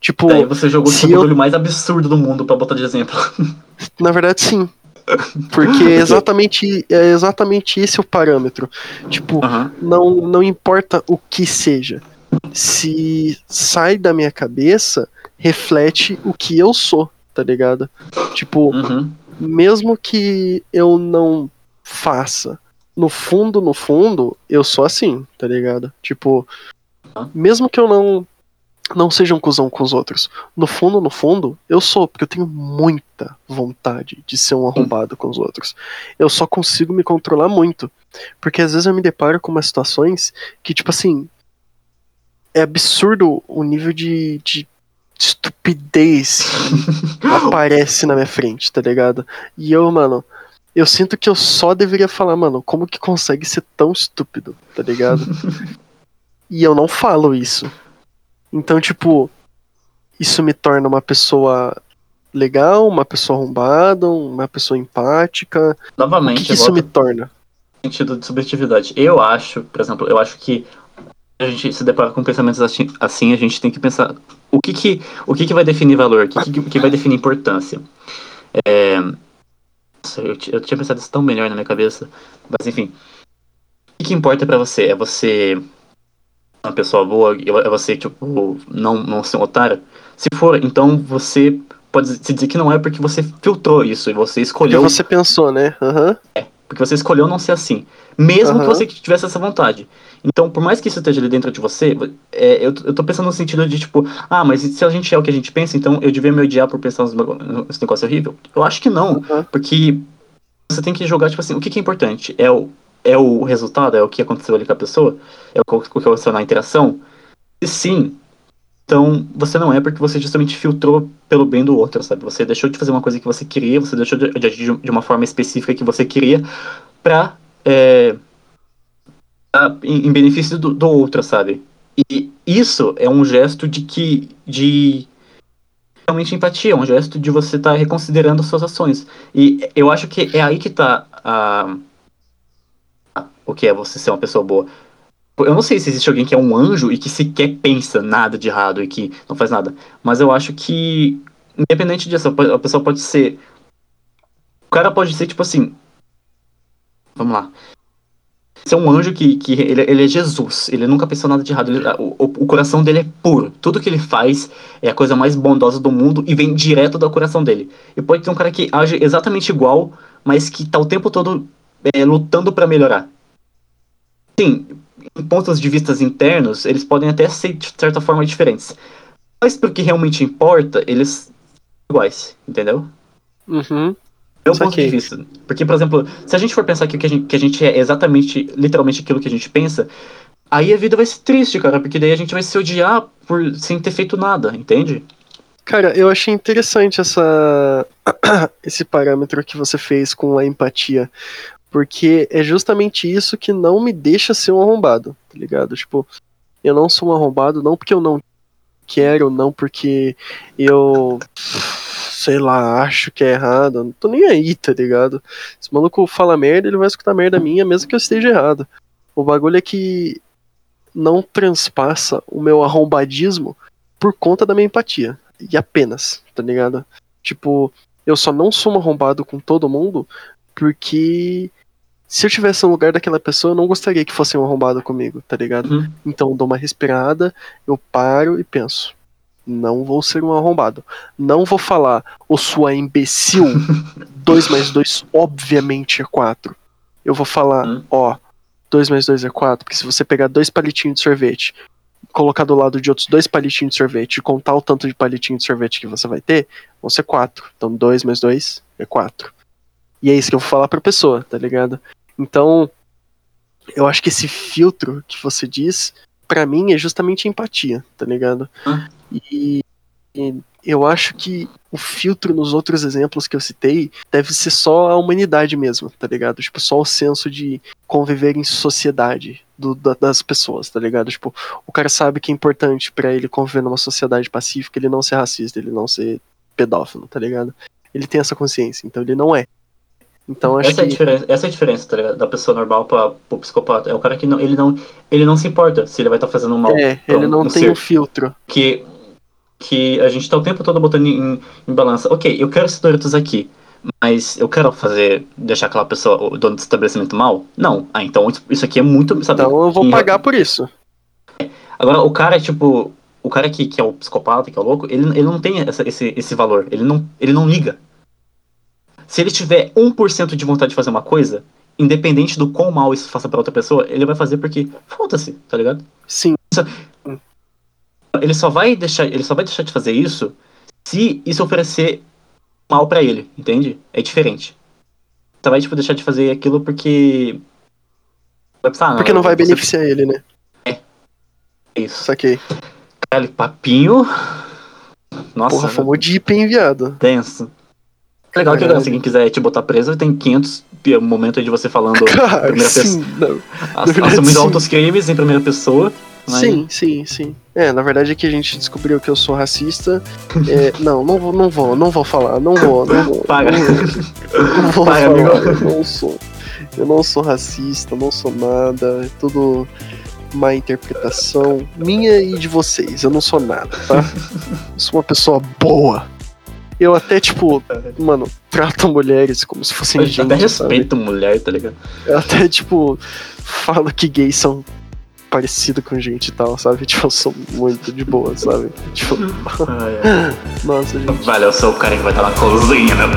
Tipo, daí você jogou se o eu- bagulho mais absurdo do mundo pra botar de exemplo. na verdade sim. Porque é exatamente, é exatamente esse o parâmetro. Tipo, Aham. não, não importa o que seja. Se sai da minha cabeça, reflete o que eu sou, tá ligado? Tipo, Uhum. mesmo que eu não faça, no fundo, no fundo, eu sou assim, tá ligado? Tipo, mesmo que eu não não seja um cuzão com os outros, no fundo, no fundo, eu sou, porque eu tenho muita vontade de ser um arrombado com os outros. Eu só consigo me controlar muito, porque às vezes eu me deparo com umas situações que, tipo assim, é absurdo o nível de, de estupidez que aparece na minha frente, tá ligado? E eu, mano, eu sinto que eu só deveria falar, mano, como que consegue ser tão estúpido, tá ligado? e eu não falo isso. Então, tipo, isso me torna uma pessoa legal, uma pessoa arrombada, uma pessoa empática. O Novamente, que, que isso volta me torna? sentido de subjetividade. Eu acho, por exemplo, eu acho que a gente se depara com pensamentos assim, assim, a gente tem que pensar o que que, o que, que vai definir valor, o que, que, que vai definir importância. É, eu, eu tinha pensado isso tão melhor na minha cabeça, mas enfim. O que, que importa pra você? É você uma pessoa boa? É você, tipo, não, não ser um otário? Se for, então você pode se dizer que não é porque você filtrou isso e você Porque escolheu você pensou, né? Aham. Porque você escolheu não ser assim. Mesmo que Aham. você tivesse essa vontade. Então, por mais que isso esteja ali dentro de você, é, eu, eu tô pensando no sentido de, tipo, ah, mas se a gente é o que a gente pensa, então eu devia me odiar por pensar nos negócio horrível? Eu acho que não. Aham. Porque você tem que jogar, tipo assim, o que, que é importante? É o, é o resultado? É o que aconteceu ali com a pessoa? É o que o que aconteceu na interação? Se sim, então você não é porque você justamente filtrou pelo bem do outro, sabe? Você deixou de fazer uma coisa que você queria, você deixou de, de agir de uma forma específica que você queria pra. É, em, em benefício do, do outro, sabe? E isso é um gesto de que. de realmente empatia, é um gesto de você estar reconsiderando suas ações. E eu acho que é aí que tá a, a- o que é você ser uma pessoa boa. Eu não sei se existe alguém que é um anjo e que sequer pensa nada de errado e que não faz nada. Mas eu acho que, independente disso, a pessoa pode ser. O cara pode ser tipo assim. Vamos lá. Ser um anjo que, que ele, ele é Jesus. Ele nunca pensou nada de errado. Ele- o, o- coração dele é puro. Tudo que ele faz é a coisa mais bondosa do mundo e vem direto do coração dele. E pode ter um cara que age exatamente igual, mas que tá o tempo todo é, lutando pra melhorar. Sim, em pontos de vistas internos, eles podem até ser de certa forma diferentes. Mas pro que realmente importa, eles são iguais, entendeu? Uhum. Meu ponto de vista. Porque, por exemplo, se a gente for pensar que, que, a gente, que a gente é exatamente, literalmente aquilo que a gente pensa, aí a vida vai ser triste, cara, porque daí a gente vai se odiar por sem ter feito nada, entende? Cara, eu achei interessante essa esse parâmetro que você fez com a empatia. Porque é justamente isso que não me deixa ser um arrombado, tá ligado? Tipo, eu não sou um arrombado não porque eu não quero, não porque eu sei lá, acho que é errado. Não tô nem aí, tá ligado? Se o maluco fala merda, ele vai escutar merda minha, mesmo que eu esteja errado. O bagulho é que não transpassa o meu arrombadismo por conta da minha empatia. E apenas, tá ligado? Tipo, eu só não sou um arrombado com todo mundo porque se eu tivesse no lugar daquela pessoa, eu não gostaria que fosse um arrombado comigo, tá ligado? Uhum. Então eu dou uma respirada, eu paro e penso. Não vou ser um arrombado. Não vou falar, ô sua imbecil, 2 mais 2 obviamente é 4. Eu vou falar, Hum. ó, 2 mais 2 é 4, porque se você pegar dois palitinhos de sorvete, colocar do lado de outros dois palitinhos de sorvete e contar o tanto de palitinho de sorvete que você vai ter, vão ser 4. Então 2 mais 2 é 4. E é isso que eu vou falar pra pessoa, tá ligado? Então, eu acho que esse filtro que você diz, pra mim, é justamente empatia, tá ligado? E, e eu acho que o filtro nos outros exemplos que eu citei deve ser só a humanidade mesmo, tá ligado? Tipo, só o senso de conviver em sociedade do- da- das pessoas, tá ligado? Tipo, o cara sabe que é importante pra ele conviver numa sociedade pacífica, ele não ser racista, ele não ser pedófilo, tá ligado? Ele tem essa consciência, então ele não é. Então acho Essa é, a que. diferença, essa é a diferença, tá? Da pessoa normal pra, pro psicopata. É o cara que não, ele, não, ele não se importa se ele vai estar fazendo mal. É, ele um- não um tem um filtro. que, que a gente tá o tempo todo botando em, em balança. Ok, eu quero esses Doritos aqui, mas eu quero fazer, deixar aquela pessoa, o dono do estabelecimento mal? Não. Ah, então isso- aqui é muito, sabe? Então eu vou pagar por isso. Agora, o cara, tipo, o cara que, que é o psicopata, que é o louco, ele, ele não tem essa- esse, esse valor, ele não, ele não liga. Se ele tiver 1% de vontade de fazer uma coisa, independente do quão mal isso faça pra outra pessoa, ele vai fazer porque foda-se, tá ligado? Sim, ele só vai deixar ele só vai deixar de fazer isso se isso oferecer mal pra ele entende é diferente só vai tipo deixar de fazer aquilo porque vai pensar, ah, porque não vai beneficiar ele, né? é isso Saquei. Caralho, papinho nossa Porra, fomos deep, hein, viado. tenso legal que se alguém quiser te botar preso tem 500 pi- momento aí de você falando Cara, primeira sim, verdade, assumindo altos crimes em primeira pessoa mas- Sim, sim, sim. É, na verdade é que a gente descobriu que eu sou racista. É, não, não vou, não vou, não vou falar, não vou, não vou. Paga. Não vou, não vou Paga, falar, amigo. eu não sou. Eu não sou racista, não sou nada, é tudo má interpretação minha e de vocês. Eu não sou nada, tá? Eu sou uma pessoa boa. Eu até, tipo, mano, trato mulheres como se fossem eu gente, até sabe? respeito mulher tá ligado Eu até, tipo, falo que gays são parecidos com gente e tal, sabe? Tipo, eu sou muito de boa, sabe? Tipo, Ai, ai. nossa, gente. Vale, eu sou o cara que vai estar na cozinha, meu.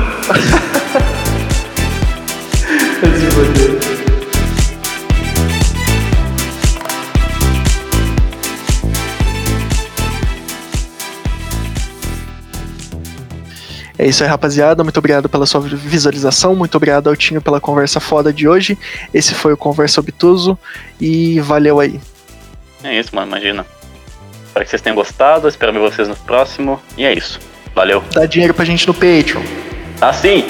É isso aí, rapaziada. Muito obrigado pela sua visualização. Muito obrigado ao Tinho pela conversa foda de hoje. Esse foi o Conversa Obtuso. E valeu aí. É isso, mano. Imagina. Espero que vocês tenham gostado. Espero ver vocês no próximo. E é isso. Valeu. Dá dinheiro pra gente no Patreon. Tá sim!